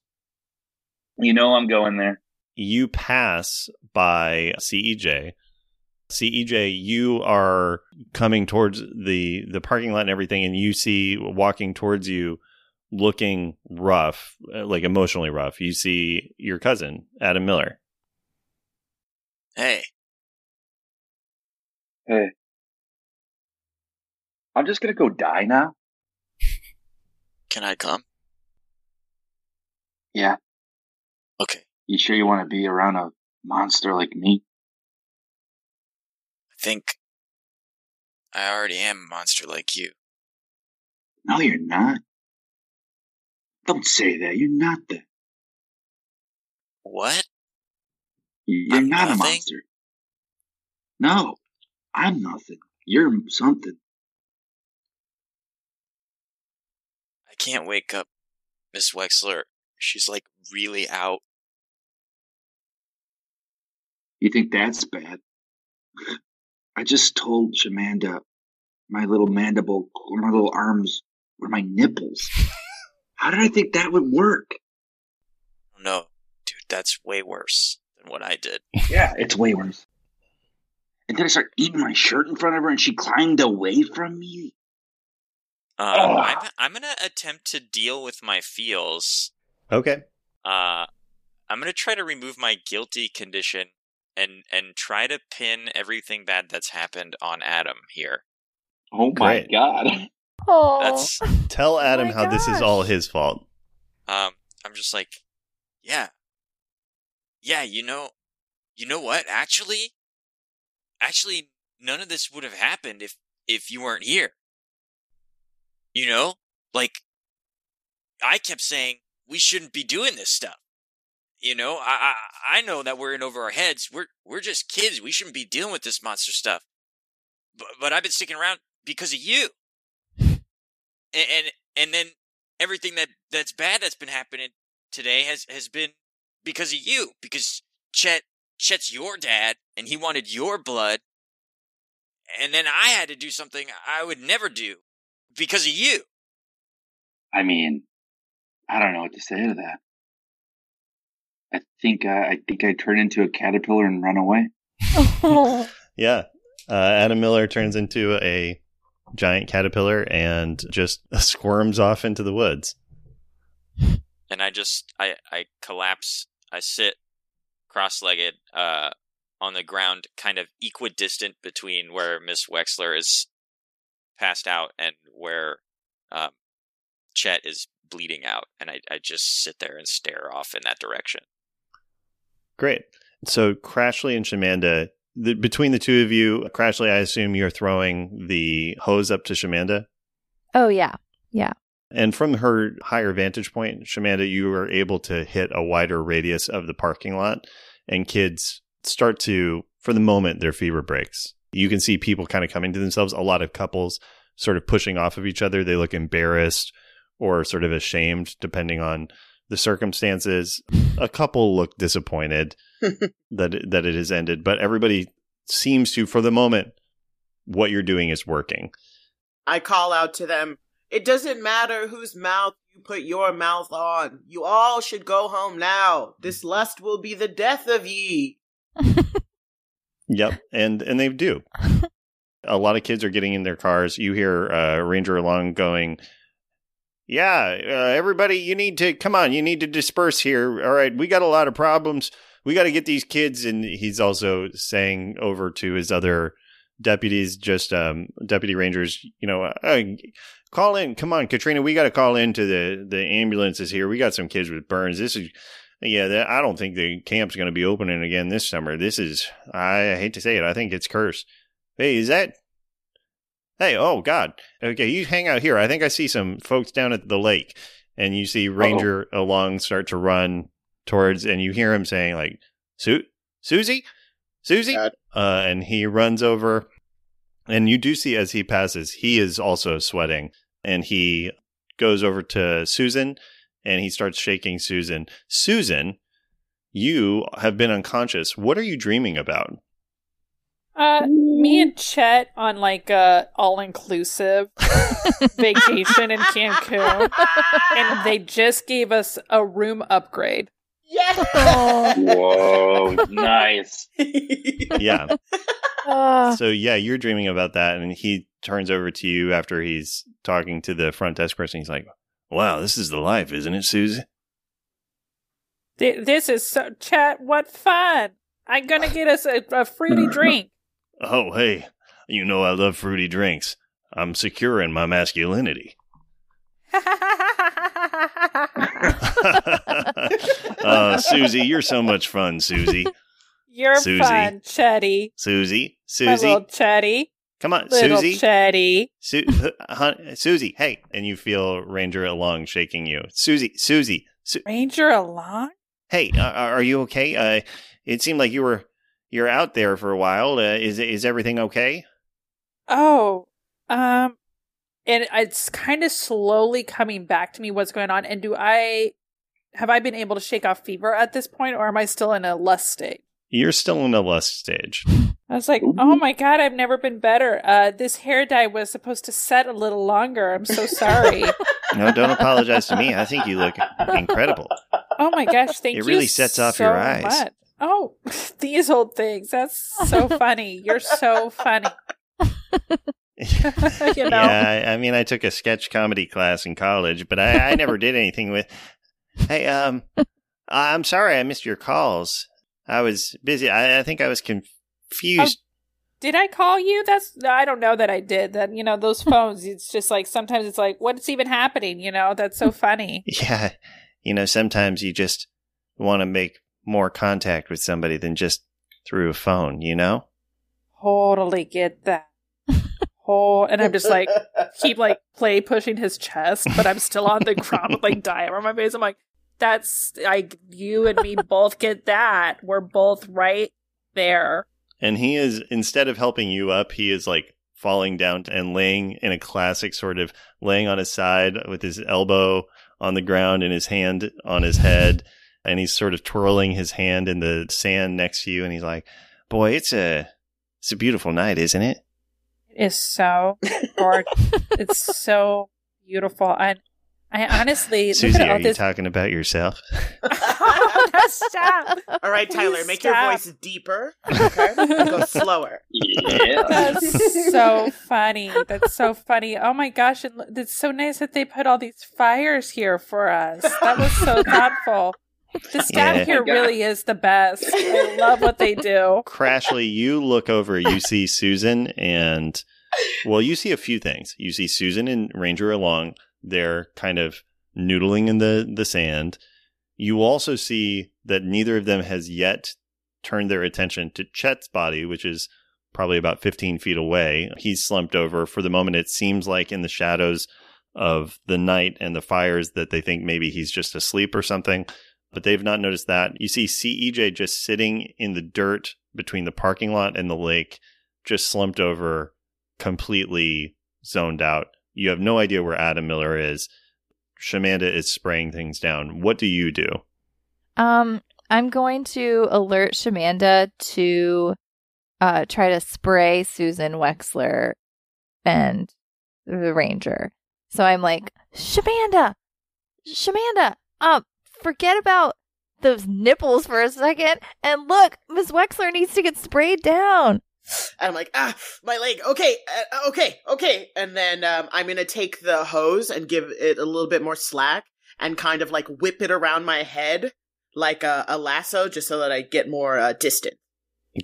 Speaker 1: You know, I'm going there.
Speaker 2: You pass by CEJ. CEJ, you are coming towards the the parking lot and everything, and you see walking towards you, looking rough, uh, like emotionally rough. You see your cousin Adam Miller.
Speaker 6: Hey,
Speaker 1: Hey, I'm just gonna go die now. <laughs>
Speaker 6: Can I come?
Speaker 1: Yeah.
Speaker 6: Okay.
Speaker 1: You sure you want to be around a monster like me?
Speaker 6: I think I already am a monster like you.
Speaker 1: No, you're not. Don't say that. You're not that.
Speaker 6: What?
Speaker 1: You're
Speaker 6: I'm
Speaker 1: not a monster. No, I'm nothing. You're something.
Speaker 6: I can't wake up Miss Wexler. She's like really out.
Speaker 1: You think that's bad? I just told Shamanda my little mandible, my little arms were my nipples. How did I think that would work?
Speaker 6: Oh, no, dude, that's way worse than what I did.
Speaker 1: Yeah, it's way worse. And then I start eating my shirt in front of her, and she climbed away from me.
Speaker 6: Um,
Speaker 1: Oh.
Speaker 6: I'm I'm gonna attempt to deal with my feels.
Speaker 2: Okay.
Speaker 6: Uh, I'm gonna try to remove my guilty condition and and try to pin everything bad that's happened on Adam here.
Speaker 1: Oh my
Speaker 2: Great.
Speaker 1: god! <laughs> <laughs>
Speaker 4: Oh,
Speaker 6: That's
Speaker 2: Tell Adam
Speaker 4: my
Speaker 2: how this is all his fault.
Speaker 6: um. I'm just like, yeah, yeah. You know, you know what? Actually, actually, none of this would have happened if if you weren't here. You know, like I kept saying we shouldn't be doing this stuff. You know, I I, I know that we're in over our heads. We're we're just kids. We shouldn't be dealing with this monster stuff. But but I've been sticking around because of you. And and, and then everything that that's bad that's been happening today has has been because of you. Because Chet Chet's your dad, and he wanted your blood. And then I had to do something I would never do because of you.
Speaker 1: I mean, I don't know what to say to that. I think uh, I think I turn into a caterpillar and run away. <laughs>
Speaker 2: Yeah. Uh, Adam Miller turns into a giant caterpillar and just <laughs> squirms off into the woods.
Speaker 6: and I just I I collapse. I sit cross-legged uh on the ground, kind of equidistant between where Miss Wexler is passed out and where um, Chet is bleeding out, and I I just sit there and stare off in that direction.
Speaker 2: Great. So Crashly and Shamanda, the, between the two of you, Crashly, I assume you're throwing the hose up to Shamanda.
Speaker 4: oh yeah. Yeah.
Speaker 2: And from her higher vantage point, Shamanda, you are able to hit a wider radius of the parking lot, and kids start to, for the moment, their fever breaks. You can see people kind of coming to themselves, a lot of couples sort of pushing off of each other. They look embarrassed or sort of ashamed, depending on the circumstances. A couple look disappointed <laughs> that it, that it has ended, but everybody seems to, for the moment, what you're doing is working.
Speaker 3: I call out to them. It doesn't matter whose mouth you put your mouth on. You all should go home now. This lust will be the death of ye. <laughs>
Speaker 2: Yep, and and they do. <laughs> A lot of kids are getting in their cars. You hear uh, Ranger Long going, "Yeah, uh, everybody, you need to come on. You need to disperse here. All right, we got a lot of problems. We got to get these kids." And he's also saying over to his other deputies, just um, deputy rangers, you know, uh, call in. Come on, Katrina, we got to call in to the the ambulances here. We got some kids with burns. This is yeah, I don't think the camp's going to be opening again this summer. This is, I hate to say it, I think it's cursed. Hey, is that? Hey, oh God. Okay, you hang out here. I think I see some folks down at the lake, and you see Ranger Long start to run towards, and you hear him saying like, "Su, Susie, Susie," uh, and he runs over, and you do see as he passes, he is also sweating, and he goes over to Susan and he starts shaking Susan. Susan, you have been unconscious. What are you dreaming about?
Speaker 5: Uh, me and Chet on like a all inclusive <laughs> vacation in Cancun, and they just gave us a room upgrade.
Speaker 3: Yeah.
Speaker 4: Oh.
Speaker 1: Whoa, nice. <laughs>
Speaker 2: Yeah.
Speaker 4: Uh,
Speaker 2: so yeah, you're dreaming about that, and he turns over to you after he's talking to the front desk person. He's like, "Wow, this is the life, isn't it, Susie?"
Speaker 5: This is so Chet. What fun! I'm gonna get us a, a fruity <laughs> drink.
Speaker 2: Oh, hey, you know I love fruity drinks. I'm secure in my masculinity. <laughs> uh, Susie, you're so much fun, Susie.
Speaker 5: You're
Speaker 2: Susie.
Speaker 5: fun, Chetty.
Speaker 2: Susie,
Speaker 5: My
Speaker 2: Susie,
Speaker 5: little Chetty.
Speaker 2: come on,
Speaker 5: Little
Speaker 2: Susie,
Speaker 5: Chetty.
Speaker 2: Su- <laughs> Susie, hey, and you feel Ranger Long shaking you. Susie, Susie, Su-
Speaker 5: Ranger Long?
Speaker 2: hey, uh, are you okay? Uh, it seemed like you were you're out there for a while. Uh, is is everything okay?
Speaker 5: Oh, um, and it's kind of slowly coming back to me what's going on. And do I have I been able to shake off fever at this point, or am I still in a lust state?
Speaker 2: You're still in a lust stage.
Speaker 5: I was like, oh my god, I've never been better. Uh, this hair dye was supposed to set a little longer. I'm so sorry. <laughs>
Speaker 2: No, don't apologize to me. I think you look incredible.
Speaker 5: oh my gosh, thank
Speaker 2: It
Speaker 5: you.
Speaker 2: It really sets off
Speaker 5: so
Speaker 2: your eyes.
Speaker 5: much. Oh, <laughs> these old things. That's so <laughs> funny. You're so funny. <laughs> you know?
Speaker 2: Yeah, I, I mean, I took a sketch comedy class in college, but I, I never did anything with. Hey, um, I'm sorry I missed your calls. I was busy. I, I think I was confused.
Speaker 5: Did I call you? That's I don't know that I did. That you know those phones. It's just like sometimes it's like what's even happening. You know that's so funny.
Speaker 2: Yeah, you know, sometimes you just want to make more contact with somebody than just through a phone. You know.
Speaker 5: totally get that. Oh, and I'm just like keep like play pushing his chest, but I'm still on the ground with like dye on my face. I'm like, that's like you and me both get that. We're both right there.
Speaker 2: And he is instead of helping you up, he is like falling down and laying in a classic sort of laying on his side with his elbow on the ground and his hand on his head and he's sort of twirling his hand in the sand next to you and he's like, "Boy, it's a it's a beautiful night, isn't it?"
Speaker 5: It is so gorgeous. <laughs> it's so beautiful. And I honestly
Speaker 2: Susie, are
Speaker 5: all
Speaker 2: you talking about yourself? <laughs>
Speaker 5: oh, no, stop.
Speaker 3: All right, Tyler, make your voice deeper. Okay, go <laughs> slower.
Speaker 1: Yeah.
Speaker 5: That's so funny. That's so funny. Oh my gosh, and it's so nice that they put all these fires here for us. That was so thoughtful. <laughs> The staff
Speaker 2: Yeah.
Speaker 5: here
Speaker 1: my God.
Speaker 5: really is the best. I love what they do. <laughs>
Speaker 2: Crashly, you look over, you see Susan, and well, you see a few things. You see Susan and Ranger Long. They're kind of noodling in the, the sand. You also see that neither of them has yet turned their attention to Chet's body, which is probably about 15 feet away. He's slumped over. For the moment, it seems like in the shadows of the night and the fires that they think maybe he's just asleep or something but they've not noticed that. You see CEJ just sitting in the dirt between the parking lot and the lake, just slumped over, completely zoned out. You have no idea where Adam Miller is. Shamanda is spraying things down. What do you do?
Speaker 4: Um, I'm going to alert Shamanda to uh try to spray Susan Wexler and the ranger. So I'm like, Shamanda, Shamanda, um, forget about those nipples for a second, and look, Miss Wexler needs to get sprayed down.
Speaker 3: And I'm like, ah, my leg. Okay, uh, okay, okay. And then um, I'm gonna take the hose and give it a little bit more slack, and kind of like whip it around my head like a, a lasso, just so that I get more uh, distant.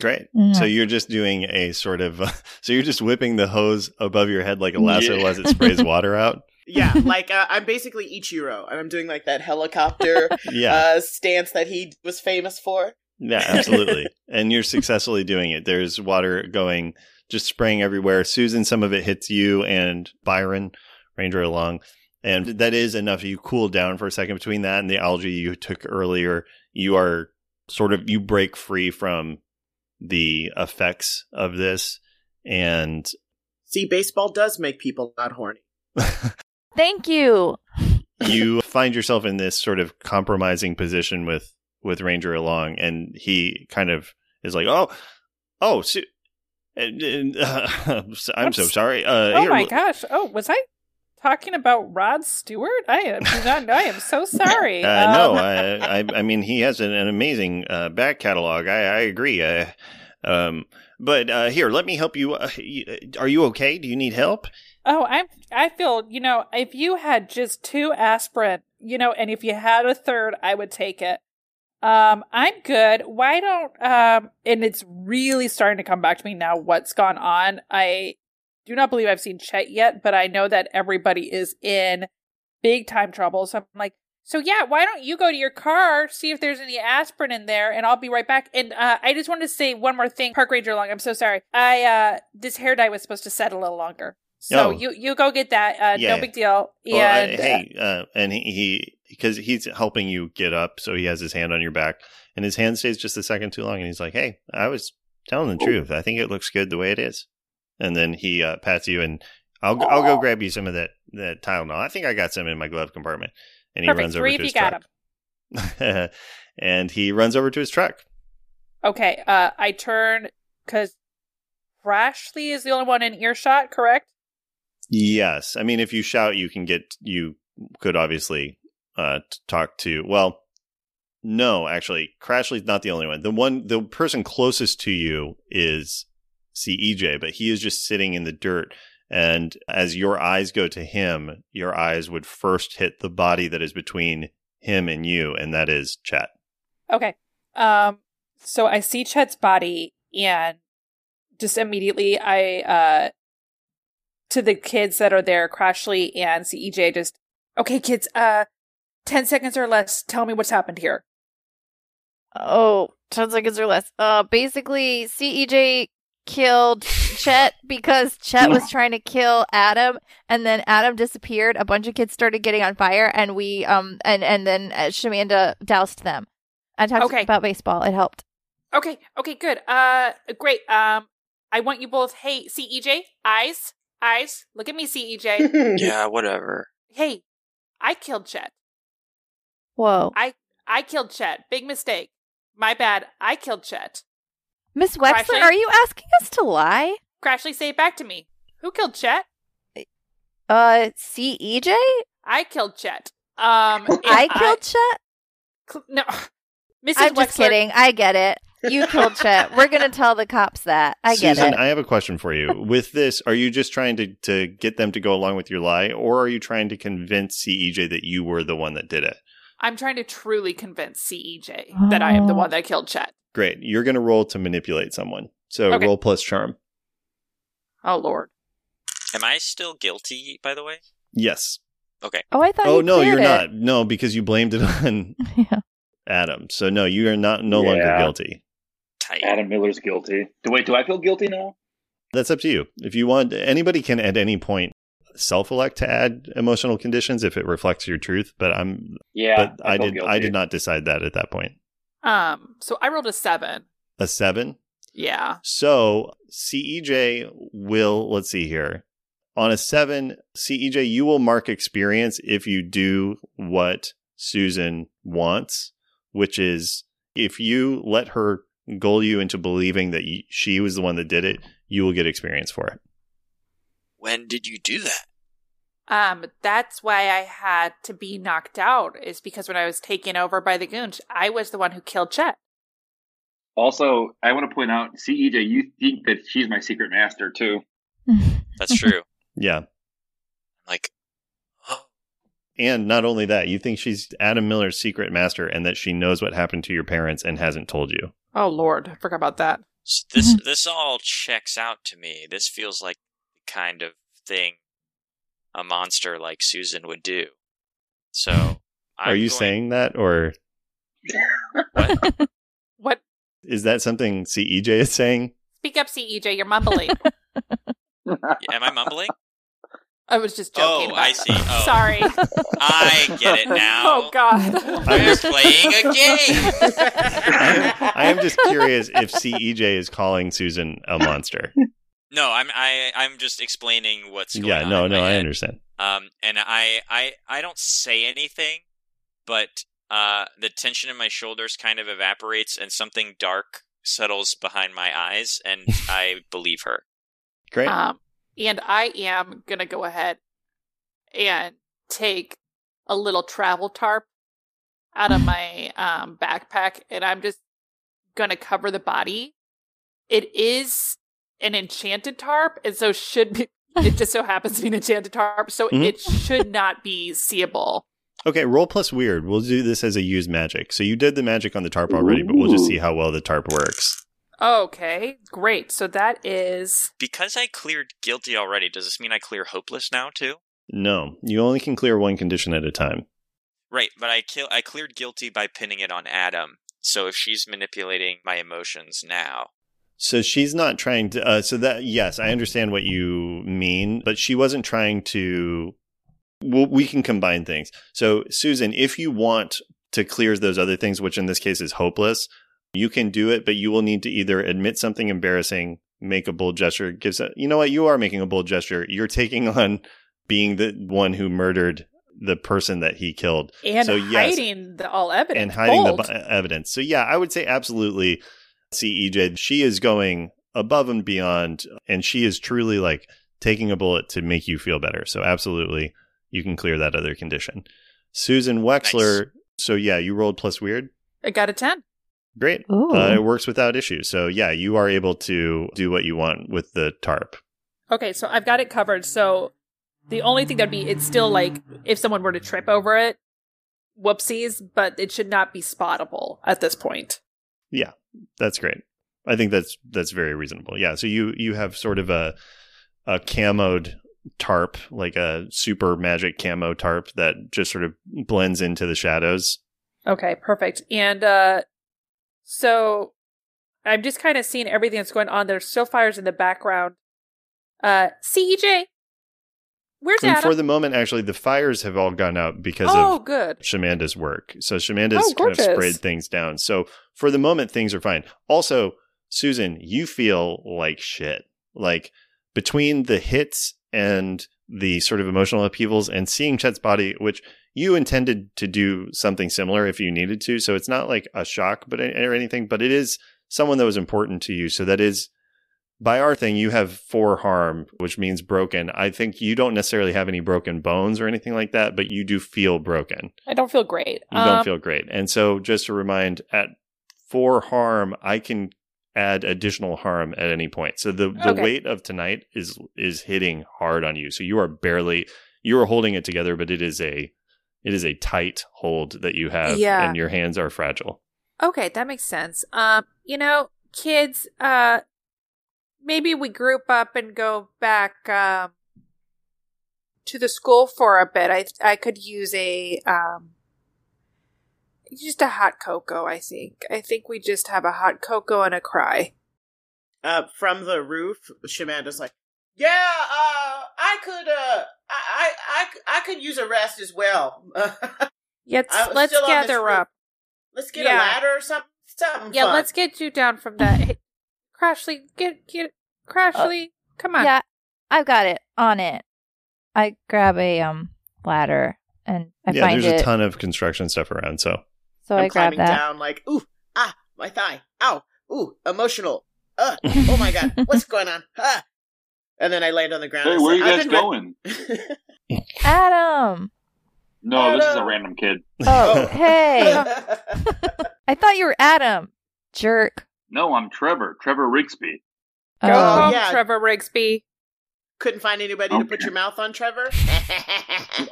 Speaker 2: Great.
Speaker 4: Mm.
Speaker 2: So you're just doing a sort of, <laughs> so you're just whipping the hose above your head like a lasso
Speaker 1: Yeah.
Speaker 2: as it sprays <laughs> water out.
Speaker 3: Yeah, <laughs> like uh, I'm basically Ichiro, and I'm doing like that helicopter <laughs>
Speaker 2: Yeah.
Speaker 3: uh, stance that he was famous for.
Speaker 2: Yeah, absolutely. and you're successfully doing it. There's water going, just spraying everywhere. Susan, some of it hits you and Byron, Ranger Long. And that is enough. You cool down for a second between that and the algae you took earlier. You are sort of, you break free from the effects of this. And
Speaker 3: See, baseball does make people not horny. <laughs>
Speaker 4: Thank you. <laughs>
Speaker 2: you find yourself in this sort of compromising position with with Ranger Long, and he kind of is like, "Oh, oh, Su- uh, <laughs> I'm so sorry." Uh,
Speaker 5: Oh
Speaker 2: here,
Speaker 5: my
Speaker 2: l-
Speaker 5: gosh. Oh, was I talking about Rod Stewart? I am not. I am so sorry. <laughs>
Speaker 2: Uh, no,
Speaker 5: Um,
Speaker 2: I, I, I mean, he has an, an amazing uh, back catalog. I, I agree. Uh, um, but uh, here, let me help you. Uh, are you okay? Do you need help?
Speaker 5: Oh, I'm. I feel you know, if you had just two aspirin, you know, and if you had a third, I would take it. Um, I'm good. Why don't um? And it's really starting to come back to me now. What's gone on? I do not believe I've seen Chet yet, but I know that everybody is in big time trouble. So I'm like, so yeah, why don't you go to your car, see if there's any aspirin in there, and I'll be right back. And uh, I just wanted to say one more thing, Park Ranger Long. I'm so sorry. I uh, this hair dye was supposed to set a little longer. So
Speaker 2: Oh.
Speaker 5: you you go get that. Uh,
Speaker 2: Yeah.
Speaker 5: No big deal.
Speaker 2: Well,
Speaker 5: And uh,
Speaker 2: hey, uh, and he, he because he's helping you get up, so he has his hand on your back, and his hand stays just a second too long, and he's like, "Hey, I was telling the truth. I think it looks good the way it is." And then he uh, pats you, and I'll I'll go grab you some of that that Tylenol. I think I got some in my glove compartment. And he
Speaker 5: perfect.
Speaker 2: runs over
Speaker 5: Three
Speaker 2: to his truck.
Speaker 5: him. <laughs>
Speaker 2: and he runs over to his truck.
Speaker 5: Okay. Uh, I turn because Crashly is the only one in earshot. Correct.
Speaker 2: Yes, I mean if you shout, you can get you could obviously uh talk to. Well, no, actually, Crashly's not the only one. The one, the person closest to you is CEJ, but he is just sitting in the dirt. And as your eyes go to him, your eyes would first hit the body that is between him and you, and that is Chet.
Speaker 5: Okay. Um. So I see Chet's body, and just immediately I uh to the kids that are there, Crashly and CEJ, just okay, kids. Uh, ten seconds or less. Tell me what's happened here.
Speaker 4: Oh, 10 seconds or less. Uh, basically, CEJ killed Chet <laughs> because Chet was <laughs> trying to kill Adam, and then Adam disappeared. A bunch of kids started getting on fire, and we um and and then uh, Shamanda doused them. I talked
Speaker 5: Okay.
Speaker 4: about baseball. It helped.
Speaker 5: Okay. Okay. Good. Uh, great. Um, I want you both. Hey, CEJ, eyes, eyes. Look at me, CEJ. <laughs>
Speaker 6: Yeah, whatever.
Speaker 5: hey, I killed Chet.
Speaker 4: Whoa,
Speaker 5: I I killed Chet. Big mistake. My bad. I killed Chet.
Speaker 4: Miss Wexler,
Speaker 5: Crashly?
Speaker 4: are you asking us to lie?
Speaker 5: Crashly, say it back to me. Who killed Chet?
Speaker 4: Uh, CEJ,
Speaker 5: I killed Chet. Um,
Speaker 4: I killed Chet.
Speaker 5: Cl- no, <laughs> Mrs.
Speaker 4: I'm just kidding. I get it. You killed Chet. We're gonna tell the cops that. I get
Speaker 2: Susan,
Speaker 4: it.
Speaker 2: I have a question for you. With this, are you just trying to, to get them to go along with your lie, or are you trying to convince CEJ that you were the one that did it?
Speaker 5: I'm trying to truly convince CEJ that I am the
Speaker 4: Oh.
Speaker 5: one that killed Chet.
Speaker 2: Great. You're going to roll to manipulate someone. So
Speaker 5: Okay.
Speaker 2: roll plus charm.
Speaker 5: Oh Lord.
Speaker 6: Am I still guilty, by the way?
Speaker 2: Yes. Okay.
Speaker 4: Oh, I thought.
Speaker 2: Oh
Speaker 4: you
Speaker 2: no, you're
Speaker 4: cleared
Speaker 2: not. No, because you blamed it on <laughs>
Speaker 4: yeah.
Speaker 2: Adam. So no, you are not no longer guilty.
Speaker 6: Tight.
Speaker 1: Adam Miller's guilty. Do wait, do I feel guilty now?
Speaker 2: That's up to you. If you want, anybody can at any point self-elect to add emotional conditions if it reflects your truth. But I'm,
Speaker 1: Yeah,
Speaker 2: but I,
Speaker 1: feel
Speaker 2: did, I did not decide that at that point.
Speaker 5: Um. So I rolled a seven.
Speaker 2: A seven.
Speaker 5: Yeah.
Speaker 2: So CEJ will, let's see here. On a seven, CEJ, you will mark experience if you do what Susan wants, which is if you let her gull you into believing that y- she was the one that did it, you will get experience for it.
Speaker 6: When did you do that?
Speaker 5: Um. That's why I had to be knocked out. Is because when I was taken over by the goons, I was the one who killed Chet.
Speaker 1: Also, I want to point out, CEJ, you think that she's my secret master too. <laughs>
Speaker 6: That's true.
Speaker 2: Yeah.
Speaker 6: like, oh,
Speaker 2: And not only that, you think she's Adam Miller's secret master and that she knows what happened to your parents and hasn't told you.
Speaker 5: Oh Lord, I forgot about that.
Speaker 6: s- this mm-hmm. this all checks out to me. This feels like the kind of thing a monster like Susan would do. So, <laughs>
Speaker 2: Are
Speaker 6: I'm
Speaker 2: you
Speaker 6: going-
Speaker 2: saying that or
Speaker 6: what? <laughs>
Speaker 5: What?
Speaker 2: is that something CEJ is saying?
Speaker 5: Speak up, CEJ. You're mumbling. <laughs>
Speaker 6: Am I mumbling?
Speaker 5: I was just joking.
Speaker 6: Oh,
Speaker 5: about
Speaker 6: I
Speaker 5: that.
Speaker 6: see. Oh.
Speaker 5: Sorry.
Speaker 6: I get it <laughs> now.
Speaker 5: oh God.
Speaker 6: We're playing a game.
Speaker 2: I am, I am just curious if CEJ is calling Susan a monster.
Speaker 6: No, I'm I I'm just explaining what's going
Speaker 2: yeah,
Speaker 6: on.
Speaker 2: no, no,
Speaker 6: my
Speaker 2: I
Speaker 6: head.
Speaker 2: understand.
Speaker 6: Um, and I I I don't say anything, but uh, the tension in my shoulders kind of evaporates, and something dark settles behind my eyes, and <laughs> I believe her.
Speaker 2: Great.
Speaker 5: Um, and I am gonna go ahead and take a little travel tarp out of my um backpack, and I'm just gonna cover the body. It is an enchanted tarp, and so should be. It just so happens to be an enchanted tarp, so
Speaker 2: Mhm.
Speaker 5: it should not be seeable.
Speaker 2: okay, roll plus weird. We'll do this as a use magic. So you did the magic on the tarp already, but we'll just see how well the tarp works.
Speaker 5: Okay, great. So that is
Speaker 6: Because I cleared guilty already, does this mean I clear hopeless now too?
Speaker 2: No, you only can clear one condition at a time.
Speaker 6: Right, but I kill I cleared guilty by pinning it on Adam. So if she's manipulating my emotions now,
Speaker 2: So she's not trying to. Uh, so that yes, I understand what you mean, but she wasn't trying to. Well, we can combine things. So Susan, if you want to clear those other things, which in this case is hopeless, you can do it, but you will need to either admit something embarrassing, make a bold gesture, gives. A, you know what? You are making a bold gesture. You're taking on being the one who murdered the person that he killed
Speaker 5: and
Speaker 2: So, yes.
Speaker 5: hiding the all evidence
Speaker 2: and hiding
Speaker 5: Bold.
Speaker 2: the bu- evidence. So yeah, I would say absolutely. CEJ, she is going above and beyond, and she is truly like taking a bullet to make you feel better. So absolutely, you can clear that other condition. Susan Wexler. So yeah, you rolled plus weird.
Speaker 5: I got a ten.
Speaker 2: Great. Uh, it works without issue. So yeah, you are able to do what you want with the tarp.
Speaker 5: Okay, so I've got it covered. So the only thing that'd be it's still like if someone were to trip over it, whoopsies, but it should not be spottable at this point.
Speaker 2: Yeah, that's great. I think that's that's very reasonable. Yeah. So you you have sort of a a camoed tarp, like a super magic camo tarp that just sort of blends into the shadows.
Speaker 5: Okay, perfect. And uh so I'm just kind of seeing everything that's going on. There's still fires in the background. Uh CEJ, where's
Speaker 2: and
Speaker 5: Adam?
Speaker 2: for the moment, actually, the fires have all gone out because
Speaker 5: oh,
Speaker 2: of
Speaker 5: good.
Speaker 2: Shamanda's work. So Shamanda's
Speaker 5: Oh,
Speaker 2: kind of sprayed things down. So for the moment, things are fine. Also, Susan, you feel like shit. Like between the hits and the sort of emotional upheavals and seeing Chet's body, which you intended to do something similar if you needed to. So it's not like a shock but or anything, but it is someone that was important to you. So that is by our thing, you have four harm, which means broken. I think you don't necessarily have any broken bones or anything like that, but you do feel broken.
Speaker 5: I don't feel great.
Speaker 2: You
Speaker 5: Um,
Speaker 2: don't feel great. And so, just to remind, at four harm, I can add additional harm at any point. So the the
Speaker 5: Okay.
Speaker 2: weight of tonight is is hitting hard on you. So you are barely you are holding it together, but it is a it is a tight hold that you have,
Speaker 5: Yeah.
Speaker 2: and your hands are fragile.
Speaker 5: Okay, that makes sense. Um, you know, kids, uh maybe we group up and go back um to the school for a bit. I I could use a um just a hot cocoa, I think. I think we just have a hot cocoa and a cry.
Speaker 3: Uh, from the roof, Shamanda's like, "Yeah, uh, I could, uh, I, I, I, I could use a rest as well. <laughs>
Speaker 5: Yes,
Speaker 3: I was
Speaker 5: let's
Speaker 3: still on this
Speaker 5: gather up.
Speaker 3: Let's get
Speaker 5: Yeah.
Speaker 3: a ladder or something. Something.
Speaker 5: Yeah,
Speaker 3: fun.
Speaker 5: let's get you down from that. Hey, Crashly, get get Crashly, come on.
Speaker 4: Yeah, I've got it on it. I grab a um ladder and I
Speaker 2: yeah,
Speaker 4: find
Speaker 2: there's
Speaker 4: it.
Speaker 2: a ton of construction stuff around. So
Speaker 4: so
Speaker 3: I'm
Speaker 4: I grab
Speaker 3: climbing
Speaker 4: that.
Speaker 3: down like, ooh, ah, my thigh, ow, ooh, emotional. Uh, <laughs> oh my god, what's going on? Ah. And then I land on the ground.
Speaker 1: Hey, where are you guys going? <laughs>
Speaker 4: Adam.
Speaker 1: No, this is a random kid.
Speaker 4: Oh, <laughs> hey. I thought you were Adam. Jerk.
Speaker 1: No, I'm Trevor. Trevor Rigsby.
Speaker 5: Go
Speaker 3: Oh, yeah.
Speaker 5: Trevor Rigsby.
Speaker 3: Couldn't find anybody to put your mouth on, Trevor.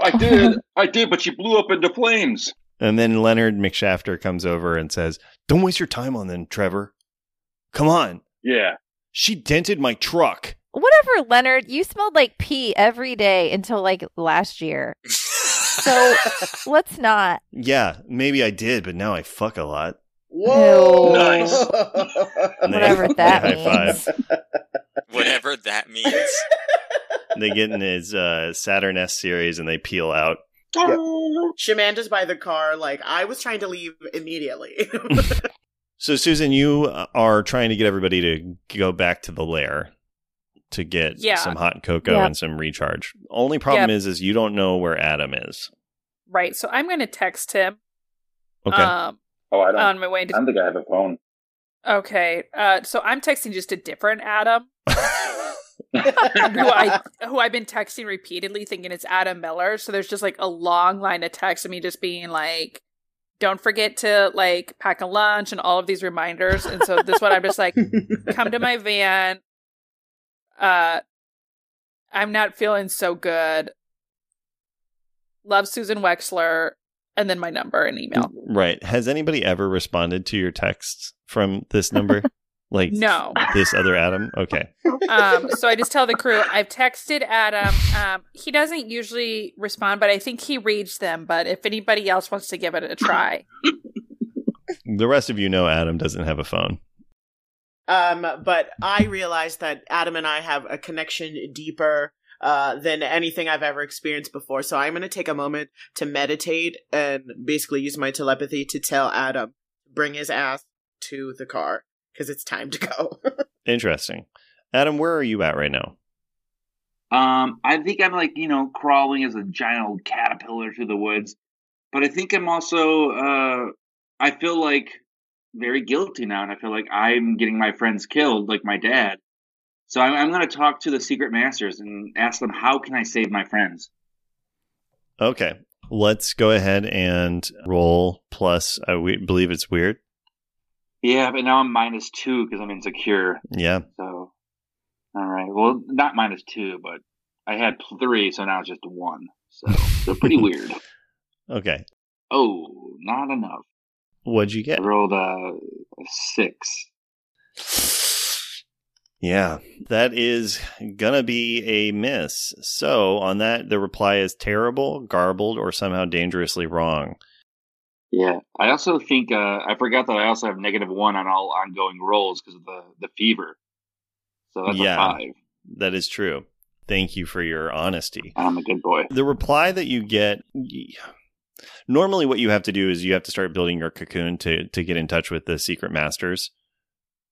Speaker 1: I did. I did, but she blew up into flames.
Speaker 2: And then Leonard McShafter comes over and says, Don't waste your time on them, Trevor. Come on.
Speaker 1: Yeah.
Speaker 2: She dented my truck.
Speaker 4: Whatever, Leonard. You smelled like pee every day until like last year. <laughs> So let's not.
Speaker 2: Yeah, maybe I did, but now I fuck a lot.
Speaker 3: Whoa!
Speaker 1: Nice. <laughs>
Speaker 4: Whatever that
Speaker 2: high
Speaker 4: means.
Speaker 2: five.
Speaker 6: whatever that means.
Speaker 2: They get in his uh, Saturn S series and they peel out. <laughs>
Speaker 3: Shamanda's by the car, like, I was trying to leave immediately. <laughs>
Speaker 2: So, Susan, you are trying to get everybody to go back to the lair to get
Speaker 5: Yeah.
Speaker 2: some hot cocoa
Speaker 4: Yep.
Speaker 2: and some recharge. Only problem
Speaker 5: Yep.
Speaker 2: is, is you don't know where Adam is.
Speaker 5: Right, so I'm going to text him
Speaker 2: Okay.
Speaker 5: um,
Speaker 1: Oh, I don't.
Speaker 5: on my way
Speaker 1: I
Speaker 5: to.
Speaker 1: don't think I have a phone.
Speaker 5: Okay, uh, so I'm texting just a different Adam <laughs> <laughs> who I <laughs> who I've been texting repeatedly, thinking it's Adam Miller. So there's just like a long line of text of me just being like, "Don't forget to like pack a lunch" and all of these reminders. And so this one I'm just like, "Come to my van." Uh, I'm not feeling so good. Love Susan Wexler, and then my number and email.
Speaker 2: right. Has anybody ever responded to your texts from this number? <laughs> Like
Speaker 5: No.
Speaker 2: this other Adam? Okay.
Speaker 5: Um, so I just tell the crew I've texted Adam. Um, he doesn't usually respond, but I think he reads them. But if anybody else wants to give it a try,
Speaker 2: The rest of you know Adam doesn't have a phone.
Speaker 3: Um, but I realized that Adam and I have a connection deeper uh, than anything I've ever experienced before. So I'm going to take a moment to meditate and basically use my telepathy to tell Adam bring his ass to the car because it's time to go. <laughs>
Speaker 2: Interesting. Adam, where are you at right now?
Speaker 1: Um, I think I'm like you know crawling as a giant old caterpillar through the woods, but I think I'm also uh, I feel like very guilty now, and I feel like I'm getting my friends killed, like my dad. So I'm, I'm going to talk to the secret masters and ask them how can I save my friends.
Speaker 2: Okay. Let's go ahead and roll plus. I believe it's weird.
Speaker 1: Yeah, but now I'm minus two because I'm insecure.
Speaker 2: Yeah.
Speaker 1: So, all right. Well, not minus two, but I had three, so now it's just one. So they're pretty <laughs> weird.
Speaker 2: Okay.
Speaker 1: Oh, not enough.
Speaker 2: What'd you
Speaker 1: I
Speaker 2: get?
Speaker 1: rolled a, a six.
Speaker 2: Yeah, that is gonna be a miss. So on that, the reply is terrible, garbled, or somehow dangerously wrong.
Speaker 1: Yeah. I also think uh, I forgot that I also have negative one on all ongoing rolls because of the the fever. So that's
Speaker 2: Yeah.
Speaker 1: a five.
Speaker 2: That is true. Thank you for your honesty.
Speaker 1: I'm a good boy.
Speaker 2: The reply that you get. Normally, what you have to do is you have to start building your cocoon to to get in touch with the secret masters,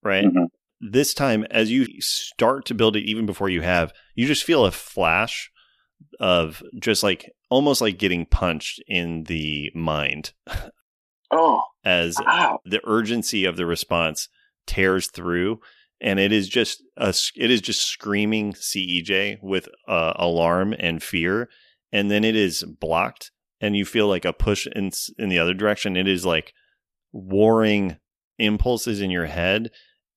Speaker 2: right?
Speaker 1: Mhm.
Speaker 2: This time, as you start to build it, even before you have, you just feel a flash of just like almost like getting punched in the mind
Speaker 1: Oh,
Speaker 2: as
Speaker 1: wow.
Speaker 2: the urgency of the response tears through and it is just a, it is just screaming CEJ with uh, alarm and fear and then it is blocked and you feel like a push in in the other direction it is like warring impulses in your head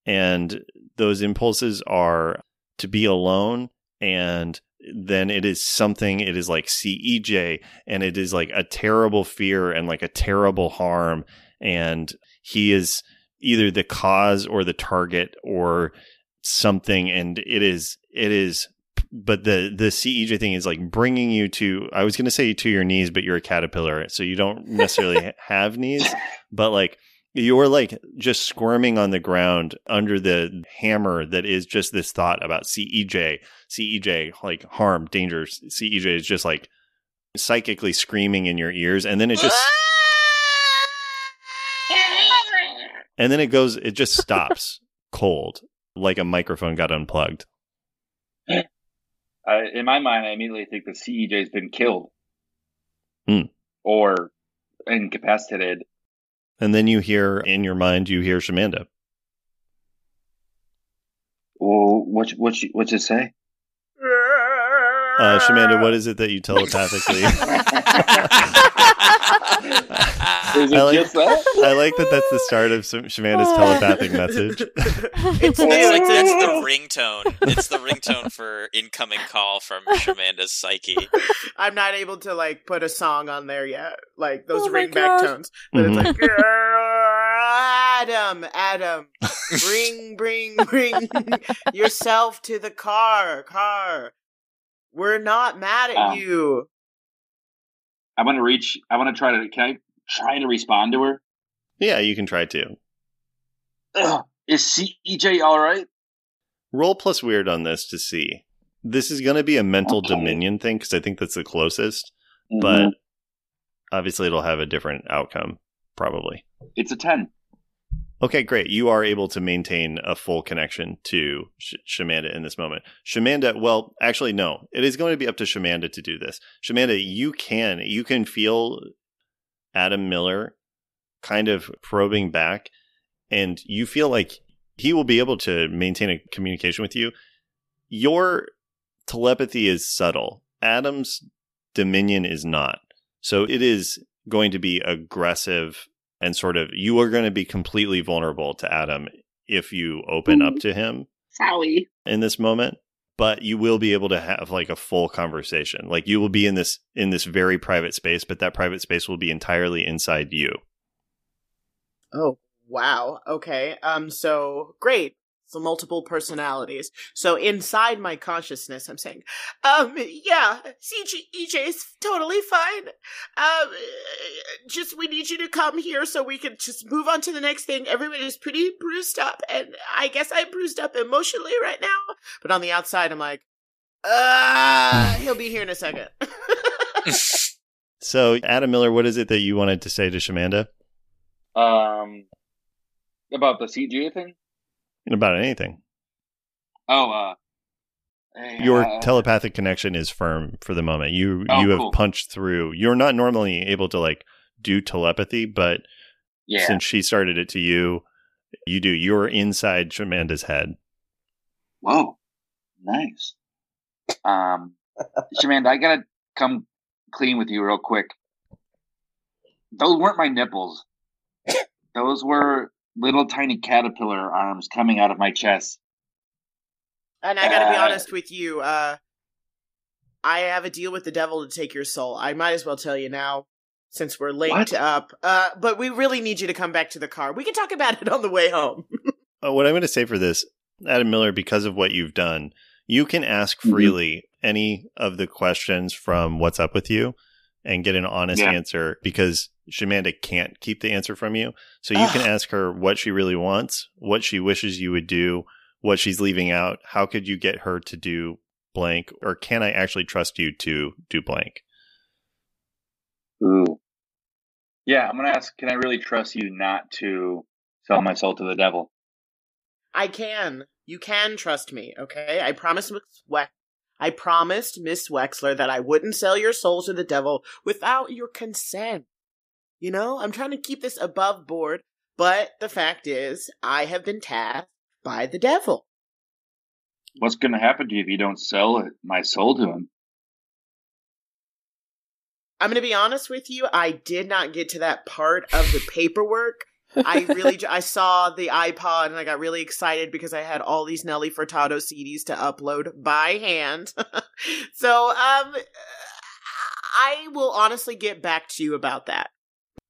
Speaker 2: and those impulses are to be alone and then it is something it is like CEJ and it is like a terrible fear and like a terrible harm. And he is either the cause or the target or something and it is it is but the the CEJ thing is like bringing you to I was going to say to your knees but you're a caterpillar so you don't necessarily <laughs> have knees but like you're like just squirming on the ground under the hammer that is just this thought about CEJ CEJ like harm danger CEJ is just like psychically screaming in your ears and then it just <laughs> and then it goes it just stops cold like a microphone got unplugged
Speaker 1: I, in my mind, I immediately think the CEJ's been killed
Speaker 2: Hmm.
Speaker 1: or incapacitated.
Speaker 2: And then you hear in your mind you hear Shamanda
Speaker 1: Well, what what you- what you say?
Speaker 2: Uh Shamanda what is it that you telepathically <laughs>
Speaker 1: Is it
Speaker 2: I like-
Speaker 1: just that?
Speaker 2: I like that that's the start of Shamanda's <laughs> telepathic message
Speaker 3: it's
Speaker 6: It's like
Speaker 3: new.
Speaker 6: that's the <laughs> ringtone. It's the ringtone for incoming call from Shamanda's psyche.
Speaker 3: I'm not able to like put a song on there yet, like those
Speaker 5: Oh my
Speaker 3: ringback tones. But
Speaker 2: Mhm.
Speaker 3: it's like Adam, Adam, bring, bring, bring yourself to the car, car. We're not mad at
Speaker 1: Um,
Speaker 3: you.
Speaker 1: I want to reach. I want to try to. Can I try to respond to her?
Speaker 2: yeah you can try to
Speaker 1: Ugh, is CEJ all right?
Speaker 2: roll plus weird on this to see this is going to be a mental
Speaker 1: Okay.
Speaker 2: dominion thing because I think that's the closest
Speaker 1: Mhm.
Speaker 2: but obviously it'll have a different outcome probably
Speaker 1: it's a ten.
Speaker 2: Okay great. You are able to maintain a full connection to Sh- shamanda in this moment. Shamanda well actually no. It is going to be up to shamanda to do this. Shamanda you can you can feel adam miller kind of probing back and you feel like he will be able to maintain a communication with you. Your telepathy is subtle. Adam's dominion is not. So it is going to be aggressive and sort of you are going to be completely vulnerable to Adam if you open up to him
Speaker 1: Sorry.
Speaker 2: in this moment but you will be able to have like a full conversation like you will be in this in this very private space but that private space will be entirely inside you
Speaker 3: Oh, Wow. Okay. Um. So great. So multiple personalities. So inside my consciousness, I'm saying, um, yeah, CG EJ is totally fine. Um, just we need you to come here so we can just move on to the next thing. Everybody's pretty bruised up, and I guess I'm bruised up emotionally right now. But on the outside, I'm like, uh, he'll be here in a second. <laughs>
Speaker 2: So, Adam Miller, what is it that you wanted to say to Shamanda
Speaker 1: Um, about the CEJ thing.
Speaker 2: About anything?
Speaker 1: Oh, uh, hey,
Speaker 2: Your
Speaker 1: uh,
Speaker 2: telepathic connection is firm for the moment. You
Speaker 1: Oh,
Speaker 2: you have
Speaker 1: cool.
Speaker 2: punched through. You're not normally able to like do telepathy, but
Speaker 1: yeah.
Speaker 2: since she started it to you, you do. You're inside Shamanda's head.
Speaker 1: Whoa, nice. Um, <laughs> Shamanda, I gotta come clean with you real quick. Those weren't my nipples. <laughs> Those were little tiny caterpillar arms coming out of my chest.
Speaker 3: And I gotta be
Speaker 1: Uh,
Speaker 3: honest with you, uh, I have a deal with the devil to take your soul. I might as well tell you now, since we're linked
Speaker 1: What?
Speaker 3: up. Uh, but we really need you to come back to the car. We can talk about it on the way home. <laughs>
Speaker 2: Uh, what I'm going to say for this, Adam Miller, because of what you've done, you can ask
Speaker 1: Mhm.
Speaker 2: freely any of the questions from What's Up With You and get an honest
Speaker 1: Yeah.
Speaker 2: answer because Shamanda can't keep the answer from you. So you can ask her what she really wants, what she wishes you would do, what she's leaving out, how could you get her to do blank, or can I actually trust you to do blank?
Speaker 1: Ooh. Yeah, I'm gonna ask. Can I really trust you not to sell my soul to the devil?
Speaker 3: I can. You can trust me, okay? I promised Miss We- I promised Miss Wexler that I wouldn't sell your soul to the devil without your consent. You know, I'm trying to keep this above board, but the fact is, I have been tasked by the devil.
Speaker 1: What's gonna happen to you if you don't sell it, my soul to him?
Speaker 3: I'm going to be honest with you, I did not get to that part of the paperwork. I really <laughs> I saw the iPod and I got really excited because I had all these Nelly Furtado CDs to upload by hand. <laughs> so, um I will honestly get back to you about that.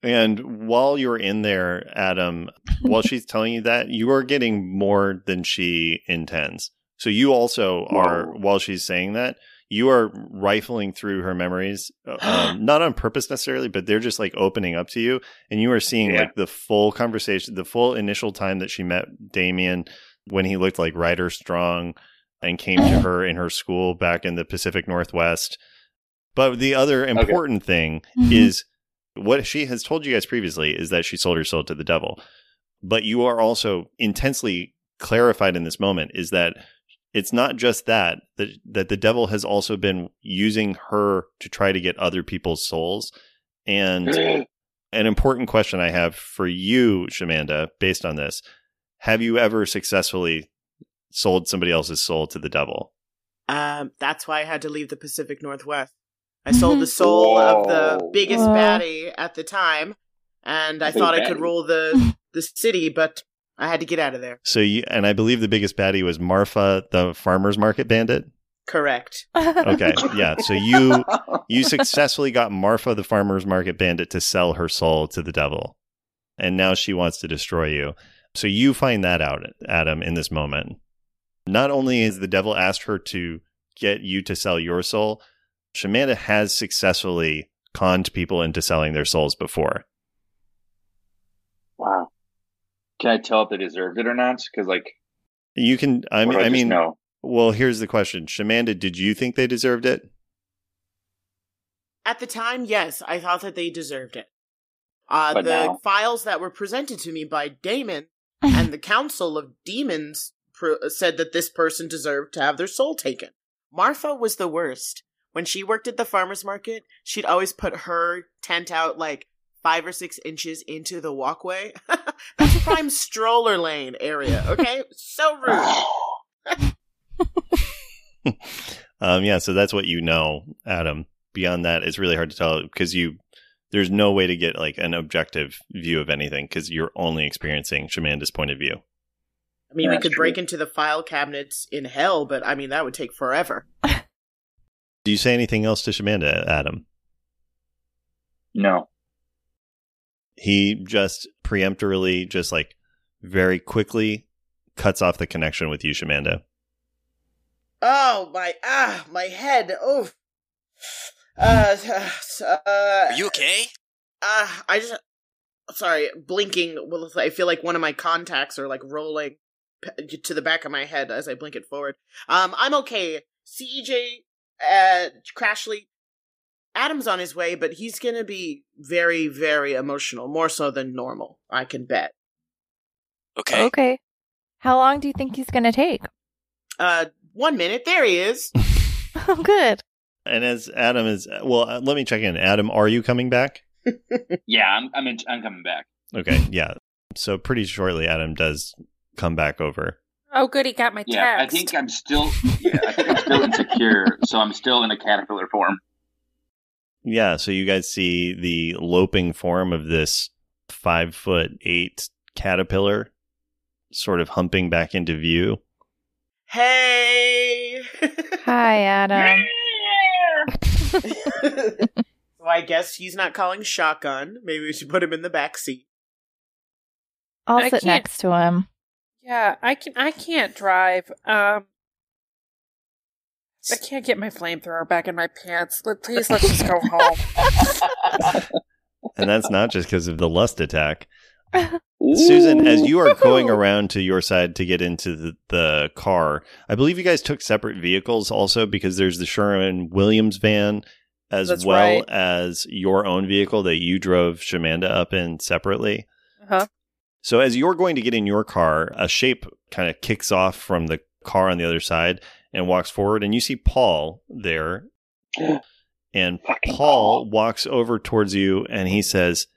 Speaker 2: And while you're in there, Adam, while <laughs> she's telling you that, you are getting more than she intends. So you also are,
Speaker 1: Whoa.
Speaker 2: while she's saying that, you are rifling through her memories, uh, <gasps> um, not on purpose necessarily, but they're just like opening up to you. And you are seeing
Speaker 1: Yeah.
Speaker 2: like the full conversation, the full initial time that she met Damien when he looked like Ryder Strong and came to <gasps> her in her school back in the Pacific Northwest. But the other important thing is what she has told you guys previously is that she sold her soul to the devil. But you are also intensely clarified in this moment is that it's not just that, that that the devil has also been using her to try to get other people's souls. And <clears throat> an important question I have for you, Shamanda, based on this, have you ever successfully sold somebody else's soul to the devil?
Speaker 3: Um that's why I had to leave the Pacific Northwest. I sold the soul of the biggest
Speaker 4: Whoa.
Speaker 3: baddie at the time and I
Speaker 1: Big
Speaker 3: thought I could rule the the city, but I had to get out of there.
Speaker 2: So you and I believe the biggest baddie was Marfa, the farmers market bandit.
Speaker 3: Correct.
Speaker 2: Okay, <laughs> yeah. So you you successfully got Marfa, the farmers market bandit, to sell her soul to the devil, and now she wants to destroy you. So you find that out, Adam, in this moment. Not only has the devil asked her to get you to sell your soul, Shamanda has successfully conned people into selling their souls before.
Speaker 1: wow. Can I tell if they deserved it or not? Because like,
Speaker 2: You can. I mean,
Speaker 1: do
Speaker 2: I mean,
Speaker 1: know?
Speaker 2: well, here's the question: Shamanda, did you think they deserved it?
Speaker 3: At the time, yes, I thought that they deserved it. Uh,
Speaker 1: But
Speaker 3: the
Speaker 1: now?
Speaker 3: files that were presented to me by Damon <laughs> and the Council of Demons pro- said that this person deserved to have their soul taken. Martha was the worst. When she worked at the farmer's market, she'd always put her tent out like five or six inches into the walkway. <laughs> That's a prime <laughs> stroller lane area, okay? So rude. <sighs>
Speaker 2: Um, yeah, so that's what you know, Adam. Beyond that, it's really hard to tell because you there's no way to get like an objective view of anything because you're only experiencing Shamanda's point of view.
Speaker 3: I mean, we
Speaker 1: That's
Speaker 3: could break into the file cabinets in hell, but I mean, that would take forever. <laughs>
Speaker 2: Do you say anything else to Shamanda, Adam?
Speaker 1: No.
Speaker 2: he just preemptorily, just like very quickly cuts off the connection with you, Shamanda.
Speaker 3: Oh my ah my head. Oh. Uh, uh,
Speaker 6: Are you okay?
Speaker 3: Uh, I just sorry, blinking. Well, I feel like one of my contacts are like rolling to the back of my head as I blink it forward. Um, I'm okay. CEJ, uh, Crashly, Adam's on his way, but he's gonna be very, very emotional, more so than normal. I can bet.
Speaker 6: Okay.
Speaker 4: Okay. How long do you think he's going to take?
Speaker 3: Uh, one minute. There he is. <laughs>
Speaker 4: Oh, good.
Speaker 2: And as Adam is, well, uh, let me check in. Adam, are you coming back? <laughs>
Speaker 1: Yeah, I'm I'm, in, I'm coming back.
Speaker 2: Okay, yeah. So pretty shortly, Adam does come back over.
Speaker 5: Oh, good, he got my
Speaker 1: Yeah, I think I'm still yeah, I think I'm still insecure, <laughs> so I'm still in a caterpillar form.
Speaker 2: Yeah, so you guys see the loping form of this five foot eight caterpillar sort of humping back into view.
Speaker 3: Hey.
Speaker 4: Hi, Adam. <laughs>
Speaker 3: so I guess he's not calling shotgun. Maybe we should put him in the back seat.
Speaker 4: I'll
Speaker 5: I
Speaker 4: sit
Speaker 5: can't-
Speaker 4: next to him.
Speaker 5: Yeah, I can. I can't drive. Um, I can't get my flamethrower back in my pants. Please, let's just go home.
Speaker 2: And that's not just because of the lust attack. Susan, as you are going around to your side to get into the, the car, I believe you guys took separate vehicles also because there's the Sherwin Williams van as
Speaker 5: That's
Speaker 2: well
Speaker 5: right.
Speaker 2: as your own vehicle that you drove Shamanda up in separately.
Speaker 5: Uh-huh.
Speaker 2: So as you're going to get in your car, a shape kind of kicks off from the car on the other side and walks forward, and you see Paul there. <gasps> And
Speaker 1: Fucking
Speaker 2: Paul
Speaker 1: Paul.
Speaker 2: walks over towards you and he says,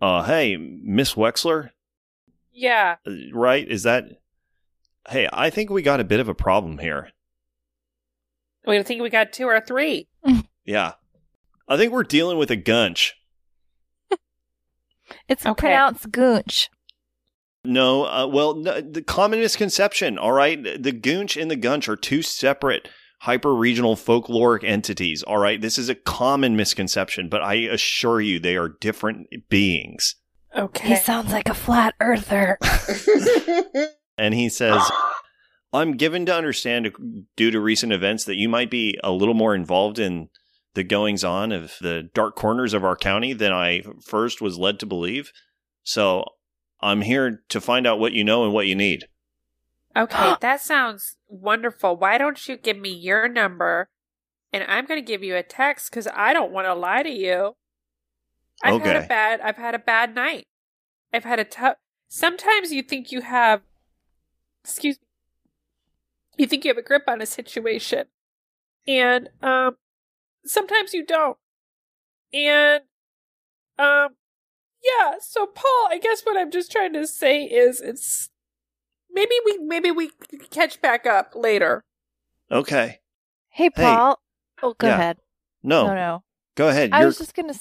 Speaker 2: uh, hey, Miss Wexler,
Speaker 5: Yeah.
Speaker 2: Uh, right? Is that? Hey, I think we got a bit of a problem here.
Speaker 5: Wait, I think we got two or three. <laughs>
Speaker 2: Yeah, I think we're dealing with a gunch.
Speaker 4: It's
Speaker 5: Okay.
Speaker 4: pronounced goonch.
Speaker 2: No, uh, well, no, the common misconception. All right, the goonch and the gunch are two separate hyper regional folkloric entities. All right, this is a common misconception, but I assure you, they are different beings.
Speaker 5: Okay.
Speaker 4: He sounds like a flat earther. <laughs>
Speaker 2: And he says, I'm given to understand, due to recent events, that you might be a little more involved in the goings on of the dark corners of our county than I first was led to believe. So I'm here to find out what you know and what you need.
Speaker 5: Okay, <gasps> that sounds wonderful. Why don't you give me your number and I'm going to give you a text cuz I don't want to lie to you. I've had
Speaker 2: Okay.
Speaker 5: a bad I've had a bad night. I've had a tough Sometimes you think you have excuse me. You think you have a grip on a situation. And um sometimes you don't. And um yeah, so Paul, I guess what I'm just trying to say is it's maybe we maybe we catch back up later.
Speaker 2: Okay.
Speaker 4: Hey, Paul. Oh, go
Speaker 2: Yeah.
Speaker 4: ahead.
Speaker 2: No,
Speaker 4: No, no.
Speaker 2: go ahead.
Speaker 4: I
Speaker 2: You're-
Speaker 4: was just gonna.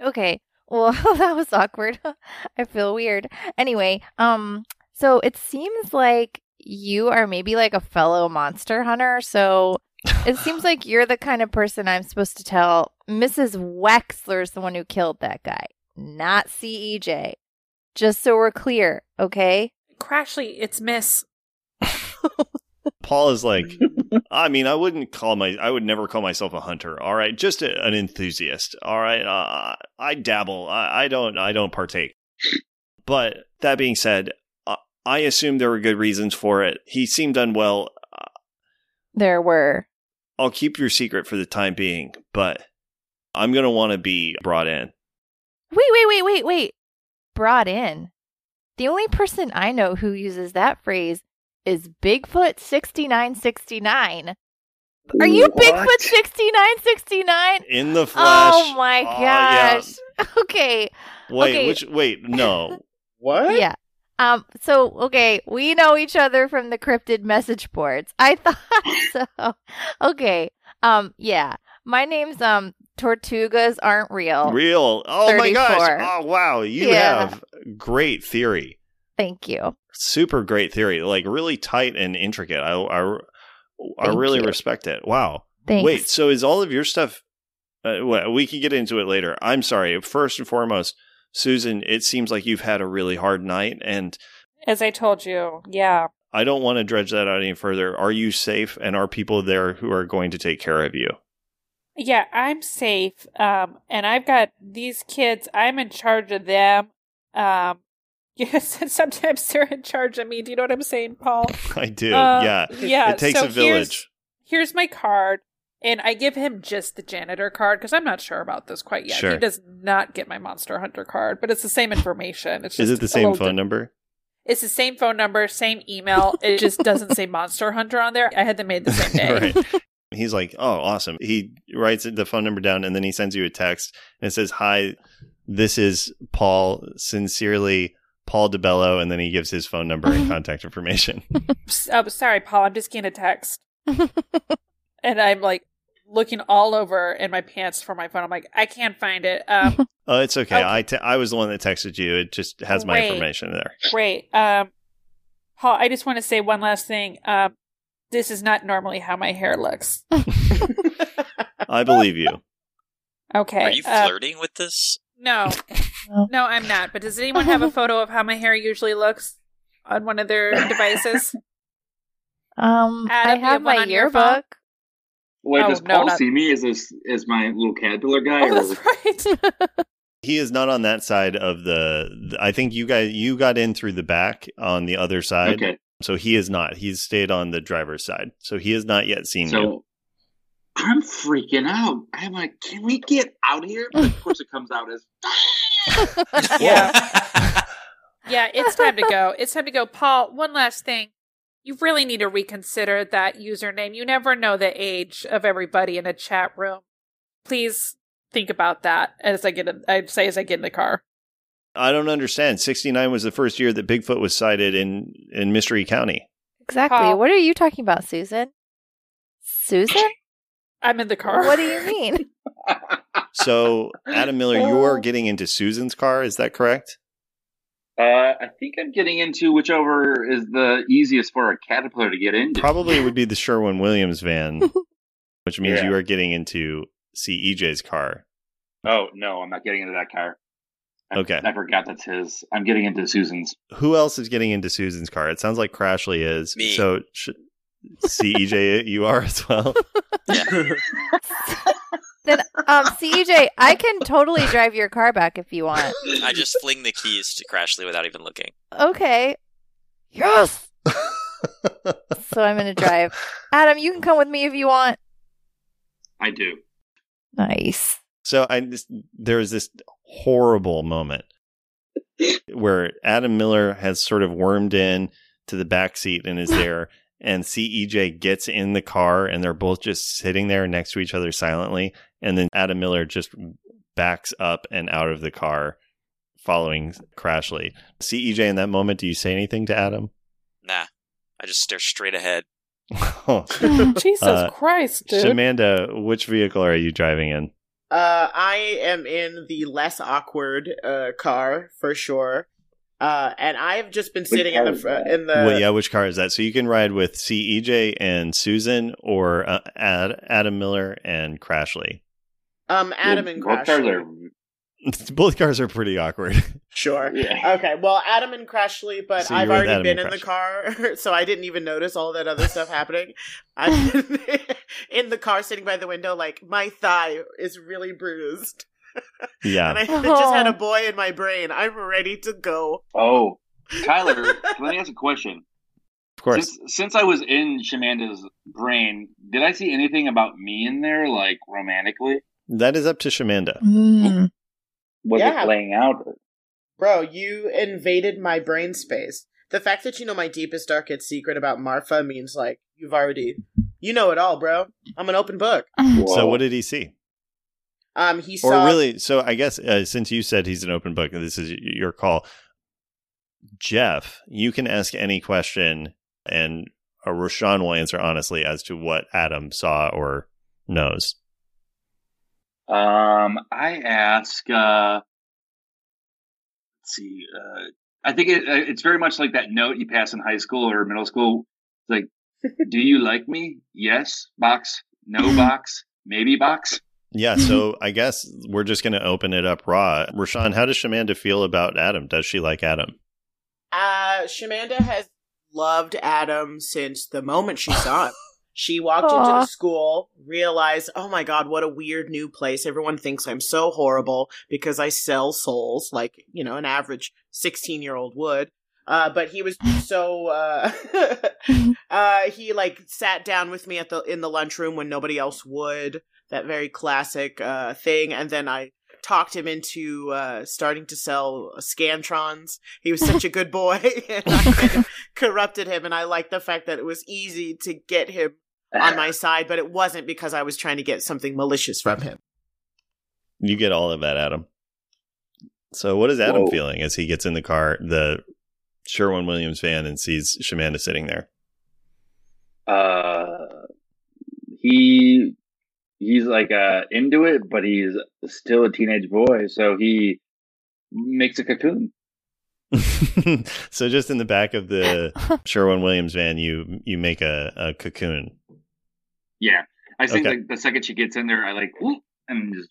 Speaker 4: Okay. Well, <laughs> that was awkward. <laughs> I feel weird. Anyway, um, so it seems like you are maybe like a fellow monster hunter. So it <laughs> seems like you're the kind of person I'm supposed to tell. Mrs. Wexler's the one who killed that guy, not CEJ. Just so we're clear, okay?
Speaker 5: Crashly, it's Miss. <laughs>
Speaker 2: Paul is like, <laughs> I mean, I wouldn't call my, I would never call myself a hunter. All right, just a, an enthusiast. All right, uh, I dabble. I, I don't, I don't partake. But that being said, uh, I assume there were good reasons for it. He seemed unwell.
Speaker 4: There were.
Speaker 2: I'll keep your secret for the time being, but I'm gonna want to be brought in.
Speaker 4: Wait, wait, wait, wait, wait. Brought in. The only person I know who uses that phrase is Bigfoot 6969. Are you
Speaker 1: What?
Speaker 4: Bigfoot 6969?
Speaker 2: In the flesh.
Speaker 4: Oh my
Speaker 2: Oh, yeah.
Speaker 4: gosh. <laughs> Okay.
Speaker 2: Wait,
Speaker 4: Okay.
Speaker 2: which? Wait, no. <laughs>
Speaker 3: what?
Speaker 4: Yeah. Um so okay, we know each other from the cryptid message boards. I <laughs> thought so. Okay. Um yeah. My name's um Tortugas aren't real.
Speaker 2: Real. Oh my gosh. Oh wow. You
Speaker 4: Yeah.
Speaker 2: have great theory.
Speaker 4: Thank you.
Speaker 2: super great theory like really tight and intricate i i, I really
Speaker 4: you.
Speaker 2: respect it wow
Speaker 4: Thanks.
Speaker 2: wait so is all of your stuff uh, well, we can get into it later i'm sorry first and foremost Susan, it seems like you've had a really hard night, and
Speaker 5: As I told you, yeah.
Speaker 2: I don't want to dredge that out any further. Are you safe, and are people there who are going to take care of you?
Speaker 5: Yeah, I'm safe. Um, and I've got these kids, I'm in charge of them. Um, <laughs> yes, and sometimes they're in charge of me. Do you know what I'm saying, Paul? <laughs>
Speaker 2: I do.
Speaker 5: Uh,
Speaker 2: yeah.
Speaker 5: Yeah.
Speaker 2: It takes
Speaker 5: so
Speaker 2: a village.
Speaker 5: Here's, here's my card. And I give him just the janitor card because I'm not sure about this quite yet.
Speaker 2: Sure.
Speaker 5: He does not get my Monster Hunter card, but it's the same information. It's
Speaker 2: Is it the same phone
Speaker 5: di-
Speaker 2: number?
Speaker 5: It's the same phone number, same email. It just doesn't say <laughs> Monster Hunter on there. I had them made the same day.
Speaker 2: right. He's like, oh, awesome. He writes the phone number down and then he sends you a text and it says, hi, this is Paul. Sincerely, Paul DeBello. And then he gives his phone number and <laughs> contact information. <laughs>
Speaker 5: Oh, sorry, Paul. I'm just getting a text. <laughs> and I'm like looking all over in my pants for my phone. I'm like, I can't find it. Um,
Speaker 2: oh, it's okay.
Speaker 5: Okay.
Speaker 2: I te- I was the one that texted you. It just has my
Speaker 5: Great.
Speaker 2: information there.
Speaker 5: great. Um, Paul, I just want to say one last thing. Um, this is not normally how my hair looks. <laughs>
Speaker 2: I believe you.
Speaker 5: Okay.
Speaker 6: Are you
Speaker 5: uh,
Speaker 6: flirting with this?
Speaker 5: no, <laughs>
Speaker 4: No.
Speaker 5: no, I'm not. But does anyone have a <laughs> photo of how my hair usually looks on one of their devices?
Speaker 4: Um,
Speaker 5: Adam,
Speaker 4: I have
Speaker 5: have one
Speaker 4: my
Speaker 5: on your phone?
Speaker 4: yearbook.
Speaker 1: Wait,
Speaker 5: Oh,
Speaker 1: does
Speaker 5: no,
Speaker 1: Paul
Speaker 5: not-
Speaker 1: see me as this as my little caterpillar guy?
Speaker 5: oh,
Speaker 1: or-
Speaker 5: that's right.
Speaker 2: He is not on that side of the. the- I think you guys you got in through the back on the other side.
Speaker 1: okay,
Speaker 2: So he is not. He's stayed on the driver's side. So he has not yet seen you.
Speaker 1: I'm freaking out. I'm like, can we get out of here? But of course, it comes out as. <laughs> <laughs>
Speaker 5: Yeah. Yeah, it's time to go. It's time to go. Paul, one last thing. You really need to reconsider that username. You never know the age of everybody in a chat room. Please think about that as I get in, I'd say as I get in the car.
Speaker 2: I don't understand. 69 was the first year that Bigfoot was sighted in in Mystery County.
Speaker 4: Exactly.
Speaker 5: Paul.
Speaker 4: What are you talking about, Susan? Susan?
Speaker 5: I'm in the car.
Speaker 4: what do you mean? <laughs>
Speaker 2: So, Adam Miller, you are getting into Susan's car, is that correct?
Speaker 1: Uh, I think I'm getting into whichever is the easiest for a caterpillar to get into.
Speaker 2: Probably would be the Sherwin Williams van, <laughs> which means
Speaker 1: Yeah.
Speaker 2: you are getting into CEJ's car.
Speaker 1: Oh no, I'm not getting into that car. I,
Speaker 2: Okay.
Speaker 1: I forgot that's his. I'm getting into Susan's.
Speaker 2: Who else is getting into Susan's car? It sounds like Crashly is.
Speaker 6: Me.
Speaker 2: So, sh- CEJ, you are as well. <laughs>
Speaker 4: then, um, CJ, I can totally drive your car back if you want.
Speaker 6: I just fling the keys to Crashly without even looking.
Speaker 4: Okay. Yes. so I'm gonna drive. Adam, you can come with me if you want.
Speaker 1: I do.
Speaker 4: Nice.
Speaker 2: So I just, there was this horrible moment where Adam Miller has sort of wormed in to the back seat and is <laughs> there, and CEJ gets in the car, and they're both just sitting there next to each other silently, and then Adam Miller just backs up and out of the car, following Crashly. CEJ, in that moment, do you say anything to Adam?
Speaker 6: Nah. I just stare straight ahead. <laughs> <laughs>
Speaker 5: Jesus
Speaker 2: Uh,
Speaker 5: Christ, dude.
Speaker 2: Shamanda, which vehicle are you driving in?
Speaker 3: Uh, I am in the less awkward uh, car for sure. Uh, and I've just been sitting in the fr- in the.
Speaker 2: well, yeah, which car is that? So you can ride with CEJ and Susan, or uh, Ad, Adam Miller and Crashly.
Speaker 3: Um, Adam and
Speaker 1: Both cars
Speaker 3: Crashly.
Speaker 1: are- <laughs>
Speaker 2: Both cars are pretty awkward.
Speaker 3: Sure.
Speaker 1: Yeah.
Speaker 3: Okay. Well, Adam and Crashly, but
Speaker 2: So
Speaker 3: I've already
Speaker 2: Adam
Speaker 3: been in the car, <laughs> so I didn't even notice all that other stuff happening. I've been <laughs> in the car, sitting by the window, like my thigh is really bruised,
Speaker 2: yeah.
Speaker 3: and I just had a boy in my brain. I'm ready to go.
Speaker 1: Oh, Tyler, let me ask a question.
Speaker 2: Of course.
Speaker 1: Since, since I was in Shamanda's brain, did I see anything about me in there, like romantically?
Speaker 2: That is up to Shamanda.
Speaker 4: Mm.
Speaker 1: Was
Speaker 3: Yeah.
Speaker 1: it playing out?
Speaker 3: Bro, you invaded my brain space. The fact that you know my deepest, darkest secret about Marfa means like you've already, you know it all, bro. I'm an open book. <laughs>
Speaker 2: So what did he see?
Speaker 3: Um, he saw.
Speaker 2: Or really, so I guess uh, since you said he's an open book, this is your call, Jeff, you can ask any question, and uh, Roshan will answer honestly as to what Adam saw or knows.
Speaker 1: Um, I ask. Uh, let's see. Uh, I think it, uh, it's very much like that note you pass in high school or middle school. It's like, "Do you like me? Yes. Box. No <laughs> box. Maybe box."
Speaker 2: Yeah, so I guess we're just going to open it up raw. Rashawn, how does Shamanda feel about Adam? Does she like Adam?
Speaker 3: Uh, Shamanda has loved Adam since the moment she saw him. <laughs> She walked into the school, realized, oh my god, what a weird new place. Everyone thinks I'm so horrible because I sell souls, like, you know, an average 16 year old would. Uh, but he was so, uh, <laughs> <laughs> uh, he like sat down with me at the, in the lunchroom when nobody else would. That very classic, uh, thing. And then I talked him into, uh, starting to sell Scantrons. He was such a good boy. <laughs> and I kind of corrupted him. And I like the fact that it was easy to get him on my side, but it wasn't because I was trying to get something malicious from him.
Speaker 2: You get all of that, Adam. So, what is Adam
Speaker 1: Whoa.
Speaker 2: feeling as he gets in the car, the Sherwin Williams van, and sees Shamanda sitting there?
Speaker 7: uh he he's like uh into it but he's still a teenage boy so he makes a cocoon <laughs>
Speaker 2: so, just in the back of the <laughs> Sherwin Williams van, you you make a, a cocoon.
Speaker 7: Yeah i think
Speaker 2: Okay.
Speaker 7: like the second she gets in there i like whoop, and just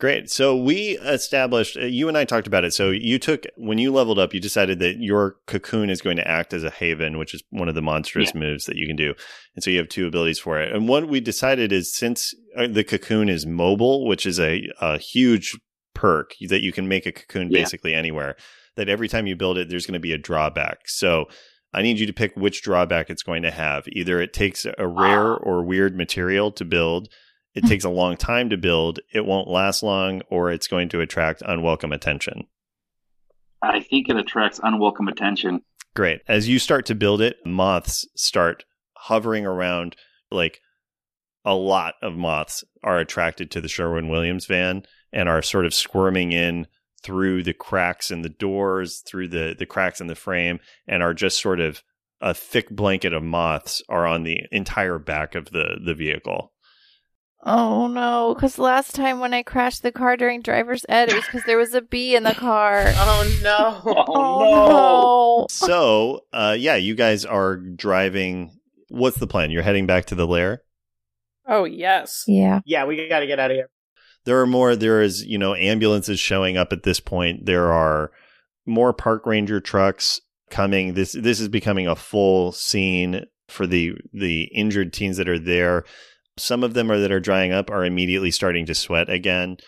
Speaker 2: Great. So we established, uh, you and I talked about it. So you took, when you leveled up, you decided that your cocoon is going to act as a haven, which is one of the monstrous moves that you can do. And so you have two abilities for it. And what we decided is since uh, the cocoon is mobile, which is a, a huge perk that you can make a cocoon
Speaker 7: Yeah.
Speaker 2: basically anywhere, that every time you build it, there's going to be a drawback. So I need you to pick which drawback it's going to have. Either it takes a rare or weird material to build, it hmm. takes a long time to build, it won't last long, or it's going to attract unwelcome attention.
Speaker 7: i think it attracts unwelcome attention
Speaker 2: Great. As you start to build it, moths start hovering around like a lot of moths are attracted to the Sherwin Williams van and are sort of squirming in through the cracks in the doors, through the, the cracks in the frame, and are just sort of a thick blanket of moths are on the entire back of the, the vehicle.
Speaker 4: Oh no, because last time when I crashed the car during driver's ed, it was because there was a bee in the car. <laughs>
Speaker 3: Oh no. <laughs>
Speaker 4: Oh, no.
Speaker 2: So, uh, yeah, you guys are driving. What's the plan? You're heading back to the lair?
Speaker 5: Oh yes.
Speaker 4: Yeah.
Speaker 3: yeah, we gotta get out of here.
Speaker 2: There are more there is you know ambulances showing up at this point. There are more park ranger trucks coming. This this is becoming a full scene for the the injured teens that are there. Some of them are that are drying up are immediately starting to sweat again. <laughs>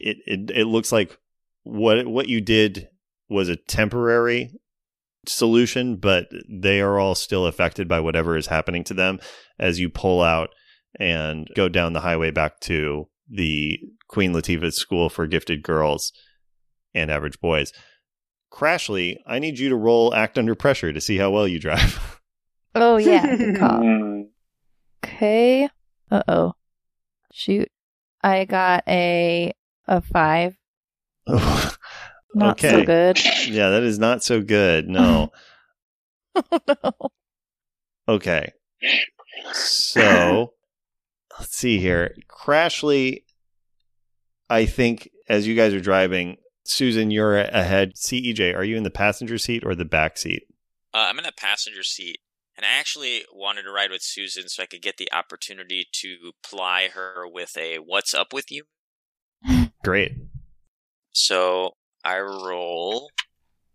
Speaker 2: It it, it looks like what what you did was a temporary solution but they are all still affected by whatever is happening to them as you pull out and go down the highway back to the Queen Latifah School for Gifted Girls and Average Boys. Crashly, I need you to roll act under pressure to see how well you drive. <laughs>
Speaker 4: Oh yeah. Good <laughs> call.
Speaker 7: Mm.
Speaker 4: Okay. Uh oh. Shoot. I got a a five. <laughs> Not
Speaker 2: Okay.
Speaker 4: so good.
Speaker 2: yeah, that is not so good. No.
Speaker 4: no.
Speaker 2: Okay. So, let's see here. Crashly, I think as you guys are driving, Susan, you're ahead. CEJ, are you in the passenger seat or the back seat?
Speaker 6: Uh, I'm in the passenger seat, and I actually wanted to ride with Susan so I could get the opportunity to ply her with a "What's up with you?"
Speaker 2: Great.
Speaker 6: So I roll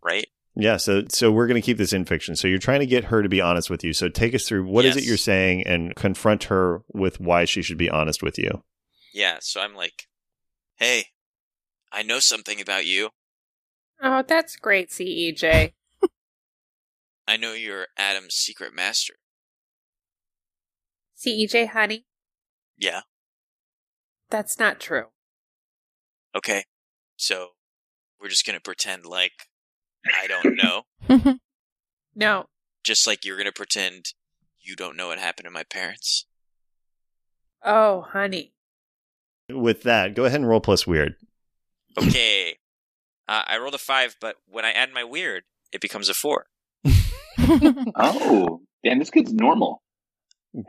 Speaker 6: right.
Speaker 2: Yeah, so so we're going to keep this in fiction. So you're trying to get her to be honest with you. So take us through what is it you're saying and confront her with why she should be honest with you.
Speaker 6: Yeah, so I'm like, "Hey, I know something about you.
Speaker 5: Oh, that's great, CEJ. <laughs>
Speaker 6: I know you're Adam's secret master."
Speaker 5: CEJ, E honey,
Speaker 6: Yeah.
Speaker 5: that's not true.
Speaker 6: Okay. So we're just gonna pretend like I don't know, <laughs>
Speaker 5: No.
Speaker 6: just like you're gonna pretend you don't know what happened to my parents.
Speaker 5: Oh, honey.
Speaker 2: With that, go ahead and roll plus weird.
Speaker 6: Okay. Uh, I rolled a five, but when I add my weird, it becomes a four. <laughs>
Speaker 7: oh damn this kid's normal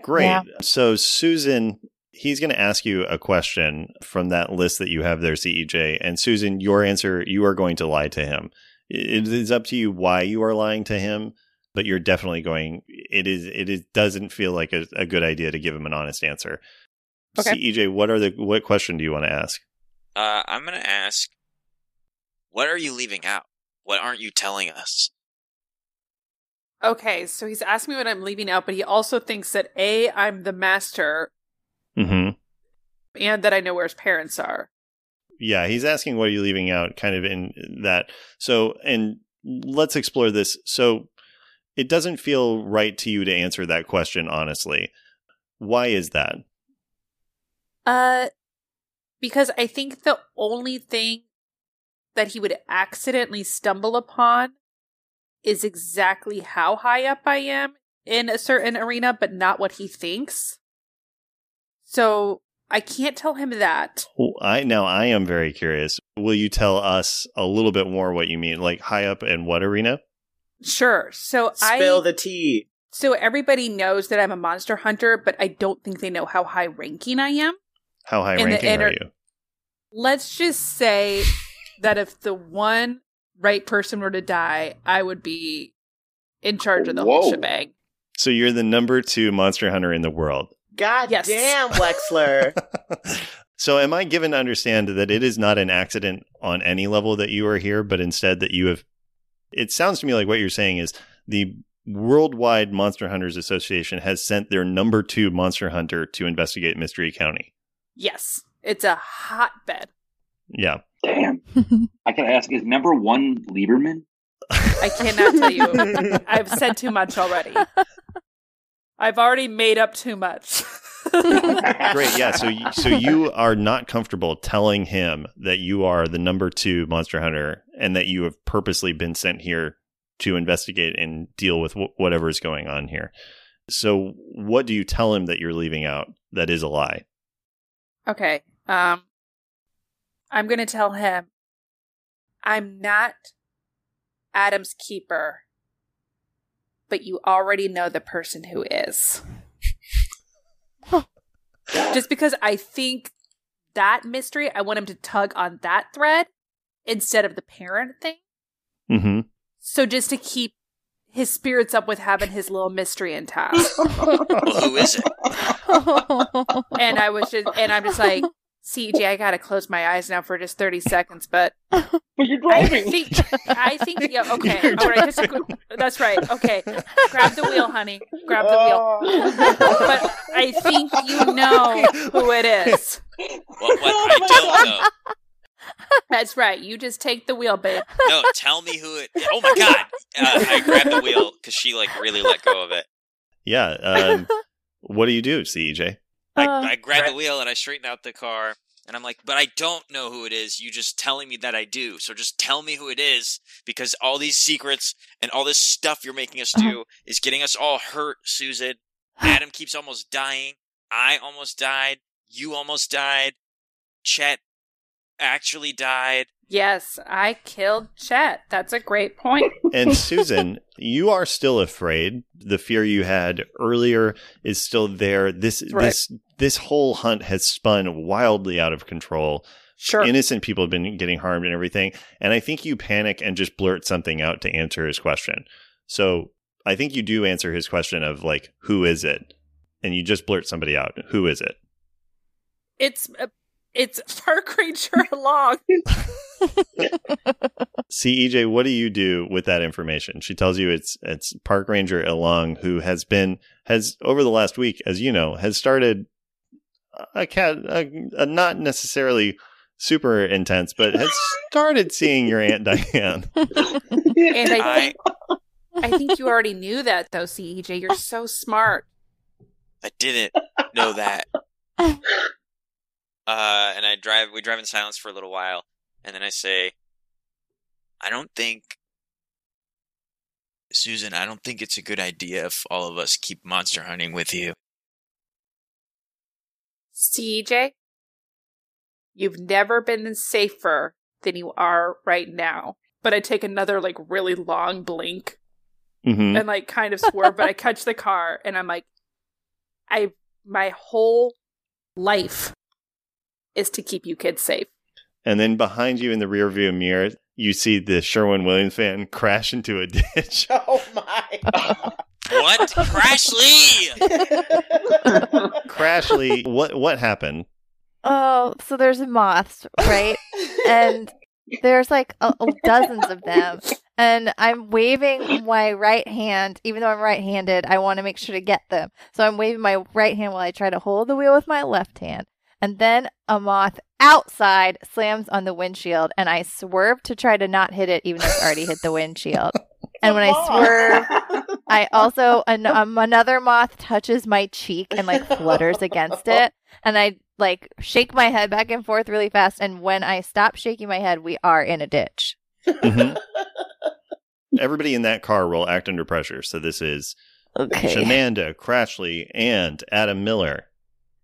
Speaker 2: Great.
Speaker 4: Yeah.
Speaker 2: So Susan, he's going to ask you a question from that list that you have there, CEJ. And Susan, your answer, you are going to lie to him. It is up to you why you are lying to him, but you're definitely going. It is. It is. Doesn't feel like a, a good idea to give him an honest answer.
Speaker 5: Okay.
Speaker 2: CEJ, what are the what question do you want to ask?
Speaker 6: Uh, I'm gonna ask, what are you leaving out? What aren't you telling us?
Speaker 5: Okay, so he's asking me what I'm leaving out, but he also thinks that A, I'm the master,
Speaker 2: Mm-hmm.
Speaker 5: and that I know where his parents are.
Speaker 2: Yeah, he's asking what are you leaving out, kind of in that. So, and let's explore this. So, it doesn't feel right to you to answer that question honestly. Why is that?
Speaker 5: Uh, because I think the only thing that he would accidentally stumble upon is exactly how high up I am in a certain arena, but not what he thinks. So I can't tell him that.
Speaker 2: Well, I now I am very curious. Will you tell us a little bit more what you mean, like high up in what arena?
Speaker 5: Sure. So
Speaker 3: Spill
Speaker 5: I
Speaker 3: the tea.
Speaker 5: so everybody knows that I'm a monster hunter, but I don't think they know how high ranking I am.
Speaker 2: How high
Speaker 5: In the
Speaker 2: ranking are you?
Speaker 5: Let's just say <laughs> that if the one right person were to die, I would be in charge of the whole
Speaker 7: Whoa.
Speaker 5: shebang.
Speaker 2: So you're the number two monster hunter in the world.
Speaker 3: God
Speaker 5: Yes.
Speaker 3: damn, Wexler. <laughs>
Speaker 2: so am I given to understand that it is not an accident on any level that you are here, but instead that you have it sounds to me like what you're saying is the Worldwide Monster Hunters Association has sent their number two monster hunter to investigate Mystery County.
Speaker 5: Yes, it's a hotbed.
Speaker 2: Yeah.
Speaker 7: Damn. <laughs> I can ask, is number one Lieberman?
Speaker 5: I cannot tell you. <laughs> I've said too much already. I've already made up too much. <laughs>
Speaker 2: Great. Yeah. So, y- so you are not comfortable telling him that you are the number two monster hunter and that you have purposely been sent here to investigate and deal with wh- whatever is going on here. So, what do you tell him that you're leaving out that is a lie?
Speaker 5: Okay. Um I'm going to tell him I'm not Adam's keeper, but you already know the person who is. <laughs> Just because I think that mystery, I want him to tug on that thread instead of the parent thing.
Speaker 2: Mm-hmm.
Speaker 5: So just to keep his spirits up with having his little mystery intact. <laughs>
Speaker 6: Well, who is it?
Speaker 5: and I was just, and I'm just like, CJ, I gotta close my eyes now for just 30 seconds, but <laughs>
Speaker 7: But you're
Speaker 5: I think, I think, yeah, <laughs> okay, all right, just a quick, that's right, okay, grab the wheel, honey, grab the wheel. But I think you know who it is.
Speaker 6: What, what? I don't know.
Speaker 5: That's right, you just take the wheel, babe.
Speaker 6: No, tell me who it. Oh my god! Uh, I grabbed the wheel because she like really let go of it.
Speaker 2: Yeah. Um, what do you do, CEJ?
Speaker 6: I,
Speaker 4: Uh,
Speaker 6: I grabbed the wheel and I straighten out the car, and I'm like, but I don't know who it is. You just telling me that I do. So just tell me who it is because all these secrets and all this stuff you're making us do is getting us all hurt, Susan. <sighs> Adam keeps almost dying. I almost died. You almost died. Chet actually died.
Speaker 5: Yes, I killed Chet. That's a great point.
Speaker 2: And <laughs> Susan, you are still afraid. The fear you had earlier is still there. This
Speaker 5: Right.
Speaker 2: this this whole hunt has spun wildly out of control.
Speaker 5: Sure.
Speaker 2: Innocent people have been getting harmed and everything. And I think you panic and just blurt something out to answer his question. So I think you do answer his question of like, who is it? And you just blurt somebody out. Who is it?
Speaker 5: It's uh, it's Park Ranger Long.
Speaker 2: CEJ, what do you do with that information? She tells you it's it's Park Ranger Elong who has been has over the last week, as you know, has started a cat a, a not necessarily super intense, but has started seeing your aunt Diane. <laughs>
Speaker 5: And I
Speaker 6: I
Speaker 5: think I think you already knew that though, CEJ. You're so smart.
Speaker 6: I didn't know that. <laughs> Uh, and I drive. We drive in silence for a little while, and then I say, "I don't think, Susan. I don't think it's a good idea if all of us keep monster hunting with you."
Speaker 5: CJ, you've never been safer than you are right now. But I take another like really long blink
Speaker 2: hmm
Speaker 5: and like kind of swerve, but I <laughs> catch the car and I'm like, I my whole life is to keep you kids safe.
Speaker 2: And then behind you in the rearview mirror, you see the Sherwin Williams van crash into a ditch. <laughs>
Speaker 3: oh my. <laughs>
Speaker 6: What? Crashly! <laughs>
Speaker 2: Crashly, what what happened?
Speaker 4: Oh, so there's moths, right? and there's like a, a dozens of them. And I'm waving my right hand, even though I'm right handed, I want to make sure to get them. So I'm waving my right hand while I try to hold the wheel with my left hand. And then a moth outside slams on the windshield, and I swerve to try to not hit it, even though it's already hit the windshield. <laughs> And when I swerve, I also an, um, another moth touches my cheek and like flutters against <laughs> it, and I like shake my head back and forth really fast. And when I stop shaking my head, we are in a ditch.
Speaker 2: Mhm. <laughs> Everybody in that car will act under pressure. So this is
Speaker 4: Okay.
Speaker 2: Shamanda, Crashly, and Adam Miller.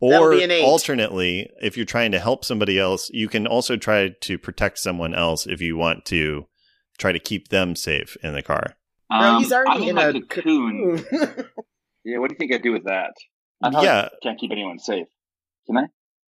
Speaker 2: Or
Speaker 3: be an eight.
Speaker 2: alternately, if you're trying to help somebody else, you can also try to protect someone else if you want to try to keep them safe in the car.
Speaker 3: Bro, he's
Speaker 1: Um,
Speaker 3: already
Speaker 1: I'm
Speaker 3: in
Speaker 1: like
Speaker 3: a
Speaker 1: a cocoon. <laughs> Yeah, what do you think I do with that? I
Speaker 2: Yeah.
Speaker 1: Can't keep anyone safe. Can I?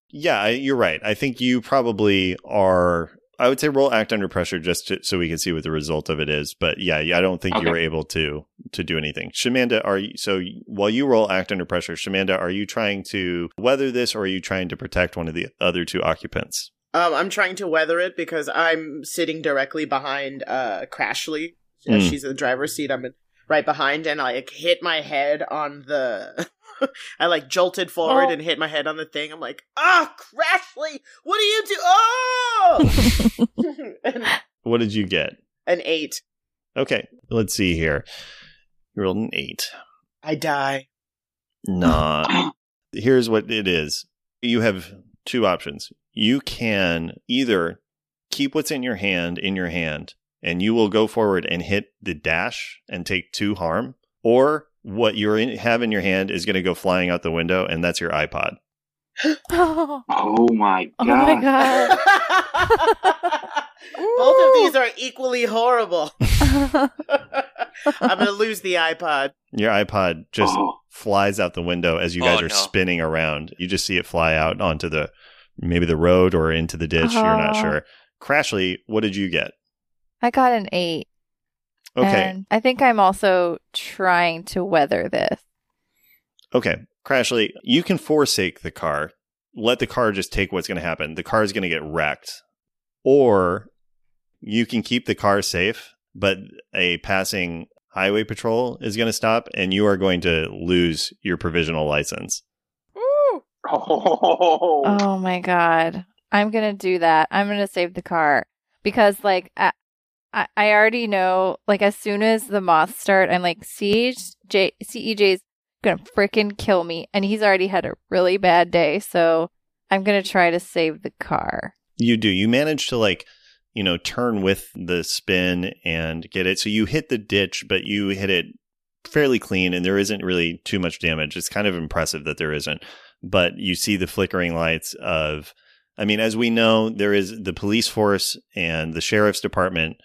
Speaker 2: Yeah, you're right. I think you probably are. I would say roll act under pressure just to, so we can see what the result of it is. But yeah, I don't think you
Speaker 1: Okay.
Speaker 2: were able to to do anything. Shamanda, are you so while you roll act under pressure, Shamanda, are you trying to weather this or are you trying to protect one of the other two occupants?
Speaker 3: Um, I'm trying to weather it because I'm sitting directly behind uh Crashly.
Speaker 2: Mm.
Speaker 3: She's in the driver's seat. I'm in, right behind, and I like hit my head on the. <laughs> I like jolted forward
Speaker 5: Oh.
Speaker 3: and hit my head on the thing. I'm like, ah, Crashly, what do you do? Oh, <laughs> <laughs> and,
Speaker 2: What did you get?
Speaker 3: an eight.
Speaker 2: Okay, let's see here. You rolled an eight.
Speaker 3: I die.
Speaker 2: Nah. <clears throat> Here's what it is. You have two options. You can either keep what's in your hand in your hand and you will go forward and hit the dash and take two harm, or what you have in your hand is going to go flying out the window and that's your iPod. <gasps>
Speaker 4: oh,
Speaker 1: Oh my god!
Speaker 4: my god. <laughs>
Speaker 3: Both of these are equally horrible. <laughs> I'm gonna lose the iPod.
Speaker 2: Your iPod just
Speaker 1: Oh.
Speaker 2: flies out the window as you oh, guys
Speaker 6: Oh,
Speaker 2: are
Speaker 6: no.
Speaker 2: spinning around. You just see it fly out onto the maybe the road or into the ditch. You're not
Speaker 4: Oh.
Speaker 2: sure. Crashly, what did you get?
Speaker 4: I got an eight.
Speaker 2: Okay.
Speaker 4: And I think I'm also trying to weather this.
Speaker 2: Okay, Crashly, you can forsake the car. Let the car just take what's going to happen. The car is going to get wrecked. Or you can keep the car safe, but a passing highway patrol is going to stop and you are going to lose your provisional license.
Speaker 5: Woo! <laughs>
Speaker 1: Oh.
Speaker 4: Oh my god. I'm gonna do that. I'm gonna save the car. Because like I I, already know like as soon as the moths start, I'm like CJ CEJ's gonna freaking kill me. And he's already had a really bad day, so I'm gonna try to save the car.
Speaker 2: You do. You manage to like, you know, turn with the spin and get it. So you hit the ditch, but you hit it fairly clean and there isn't really too much damage. It's kind of impressive that there isn't. But you see the flickering lights of I mean, as we know, there is the police force and the sheriff's department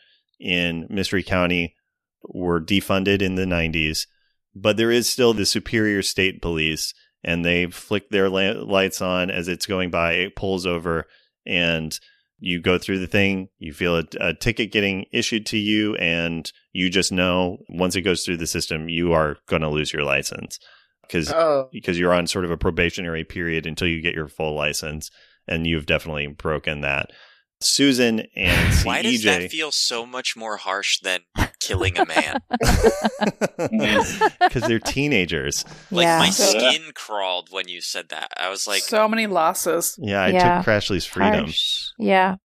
Speaker 2: in Mystery County were defunded in the 90s, but there is still the Superior State Police and they flick their la- lights on as it's going by. It pulls over and you go through the thing. You feel a, a ticket getting issued to you, and you just know once it goes through the system, you are going to lose your license because
Speaker 3: Oh,
Speaker 2: because you're on sort of a probationary period until you get your full license, and you've definitely broken that. Susan and <laughs> CEJ.
Speaker 6: Why does that feel so much more harsh than killing a man? <laughs>
Speaker 2: because they're teenagers.
Speaker 6: Like
Speaker 4: Yeah.
Speaker 6: my skin crawled when you said that. I was like,
Speaker 5: so many losses.
Speaker 2: Yeah, I
Speaker 4: Yeah.
Speaker 2: took Crashly's freedom.
Speaker 4: Harsh. Yeah.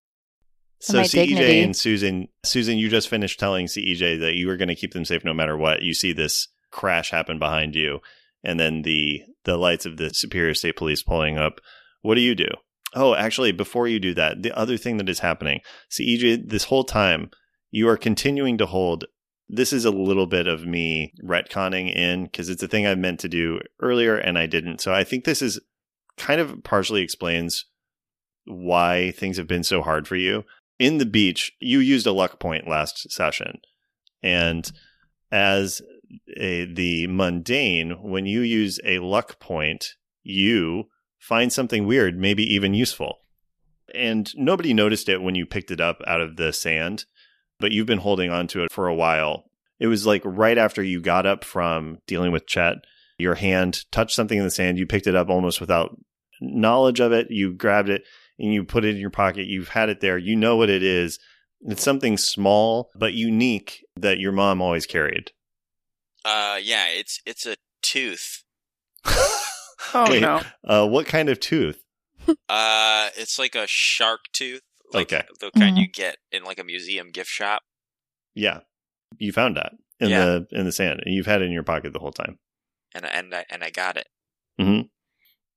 Speaker 2: So
Speaker 4: my
Speaker 2: CEJ
Speaker 4: dignity.
Speaker 2: and Susan, Susan, you just finished telling CEJ that you were going to keep them safe no matter what. You see this crash happen behind you, and then the the lights of the Superior State Police pulling up. What do you do? Oh, actually, before you do that, the other thing that is happening, CEJ, this whole time you are continuing to hold. This is a little bit of me retconning in because it's a thing I meant to do earlier and I didn't. So I think this is kind of partially explains why things have been so hard for you in the beach, you used a luck point last session. And as a, the mundane, when you use a luck point, you find something weird, maybe even useful. And nobody noticed it when you picked it up out of the sand, but you've been holding on to it for a while. It was like right after you got up from dealing with Chet, your hand touched something in the sand. You picked it up almost without knowledge of it. You grabbed it and you put it in your pocket. You've had it there. You know what it is. It's something small but unique that your mom always carried.
Speaker 6: Uh, yeah, it's it's a tooth. <laughs>
Speaker 5: Oh
Speaker 2: Wait,
Speaker 5: no.
Speaker 2: Uh, what kind of tooth?
Speaker 6: Uh, it's like a shark tooth, like
Speaker 2: Okay.
Speaker 6: the kind
Speaker 4: Mhm.
Speaker 6: you get in like a museum gift shop.
Speaker 2: Yeah, you found that in
Speaker 6: Yeah.
Speaker 2: the in the sand, and you've had it in your pocket the whole time.
Speaker 6: and and I and I got it.
Speaker 2: hmm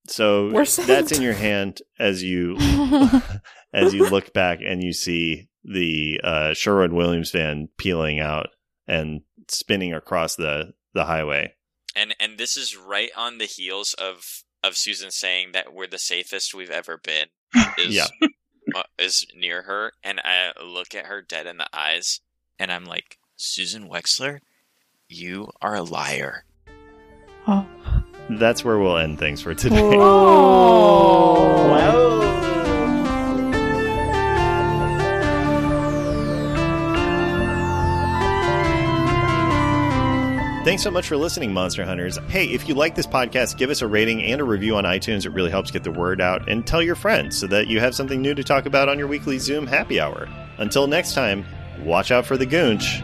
Speaker 2: So that's in your hand as you <laughs> <laughs> as you look back and you see the uh, Sherwin Williams van peeling out and spinning across the the highway.
Speaker 6: And and this is right on the heels of of Susan saying that we're the safest we've ever been. <laughs> Is
Speaker 2: Yeah. <laughs>
Speaker 6: uh, is near her, and I look at her dead in the eyes, and I'm like, Susan Wexler, you are a liar.
Speaker 4: Oh.
Speaker 2: That's where we'll end things for today.
Speaker 5: Oh.
Speaker 3: Whoa.
Speaker 2: Thanks so much for listening, Monster Hunters. Hey, if you like this podcast, give us a rating and a review on iTunes. It really helps get the word out. And tell your friends so that you have something new to talk about on your weekly Zoom happy hour. Until next time, watch out for the goonch.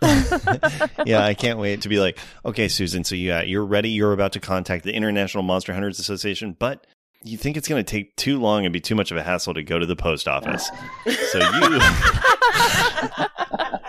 Speaker 8: <laughs>
Speaker 2: yeah, I can't wait to be like, okay, Susan, so yeah, you're ready. You're about to contact the International Monster Hunters Association, but you think it's going to take too long and be too much of a hassle to go to the post office. So you. <laughs>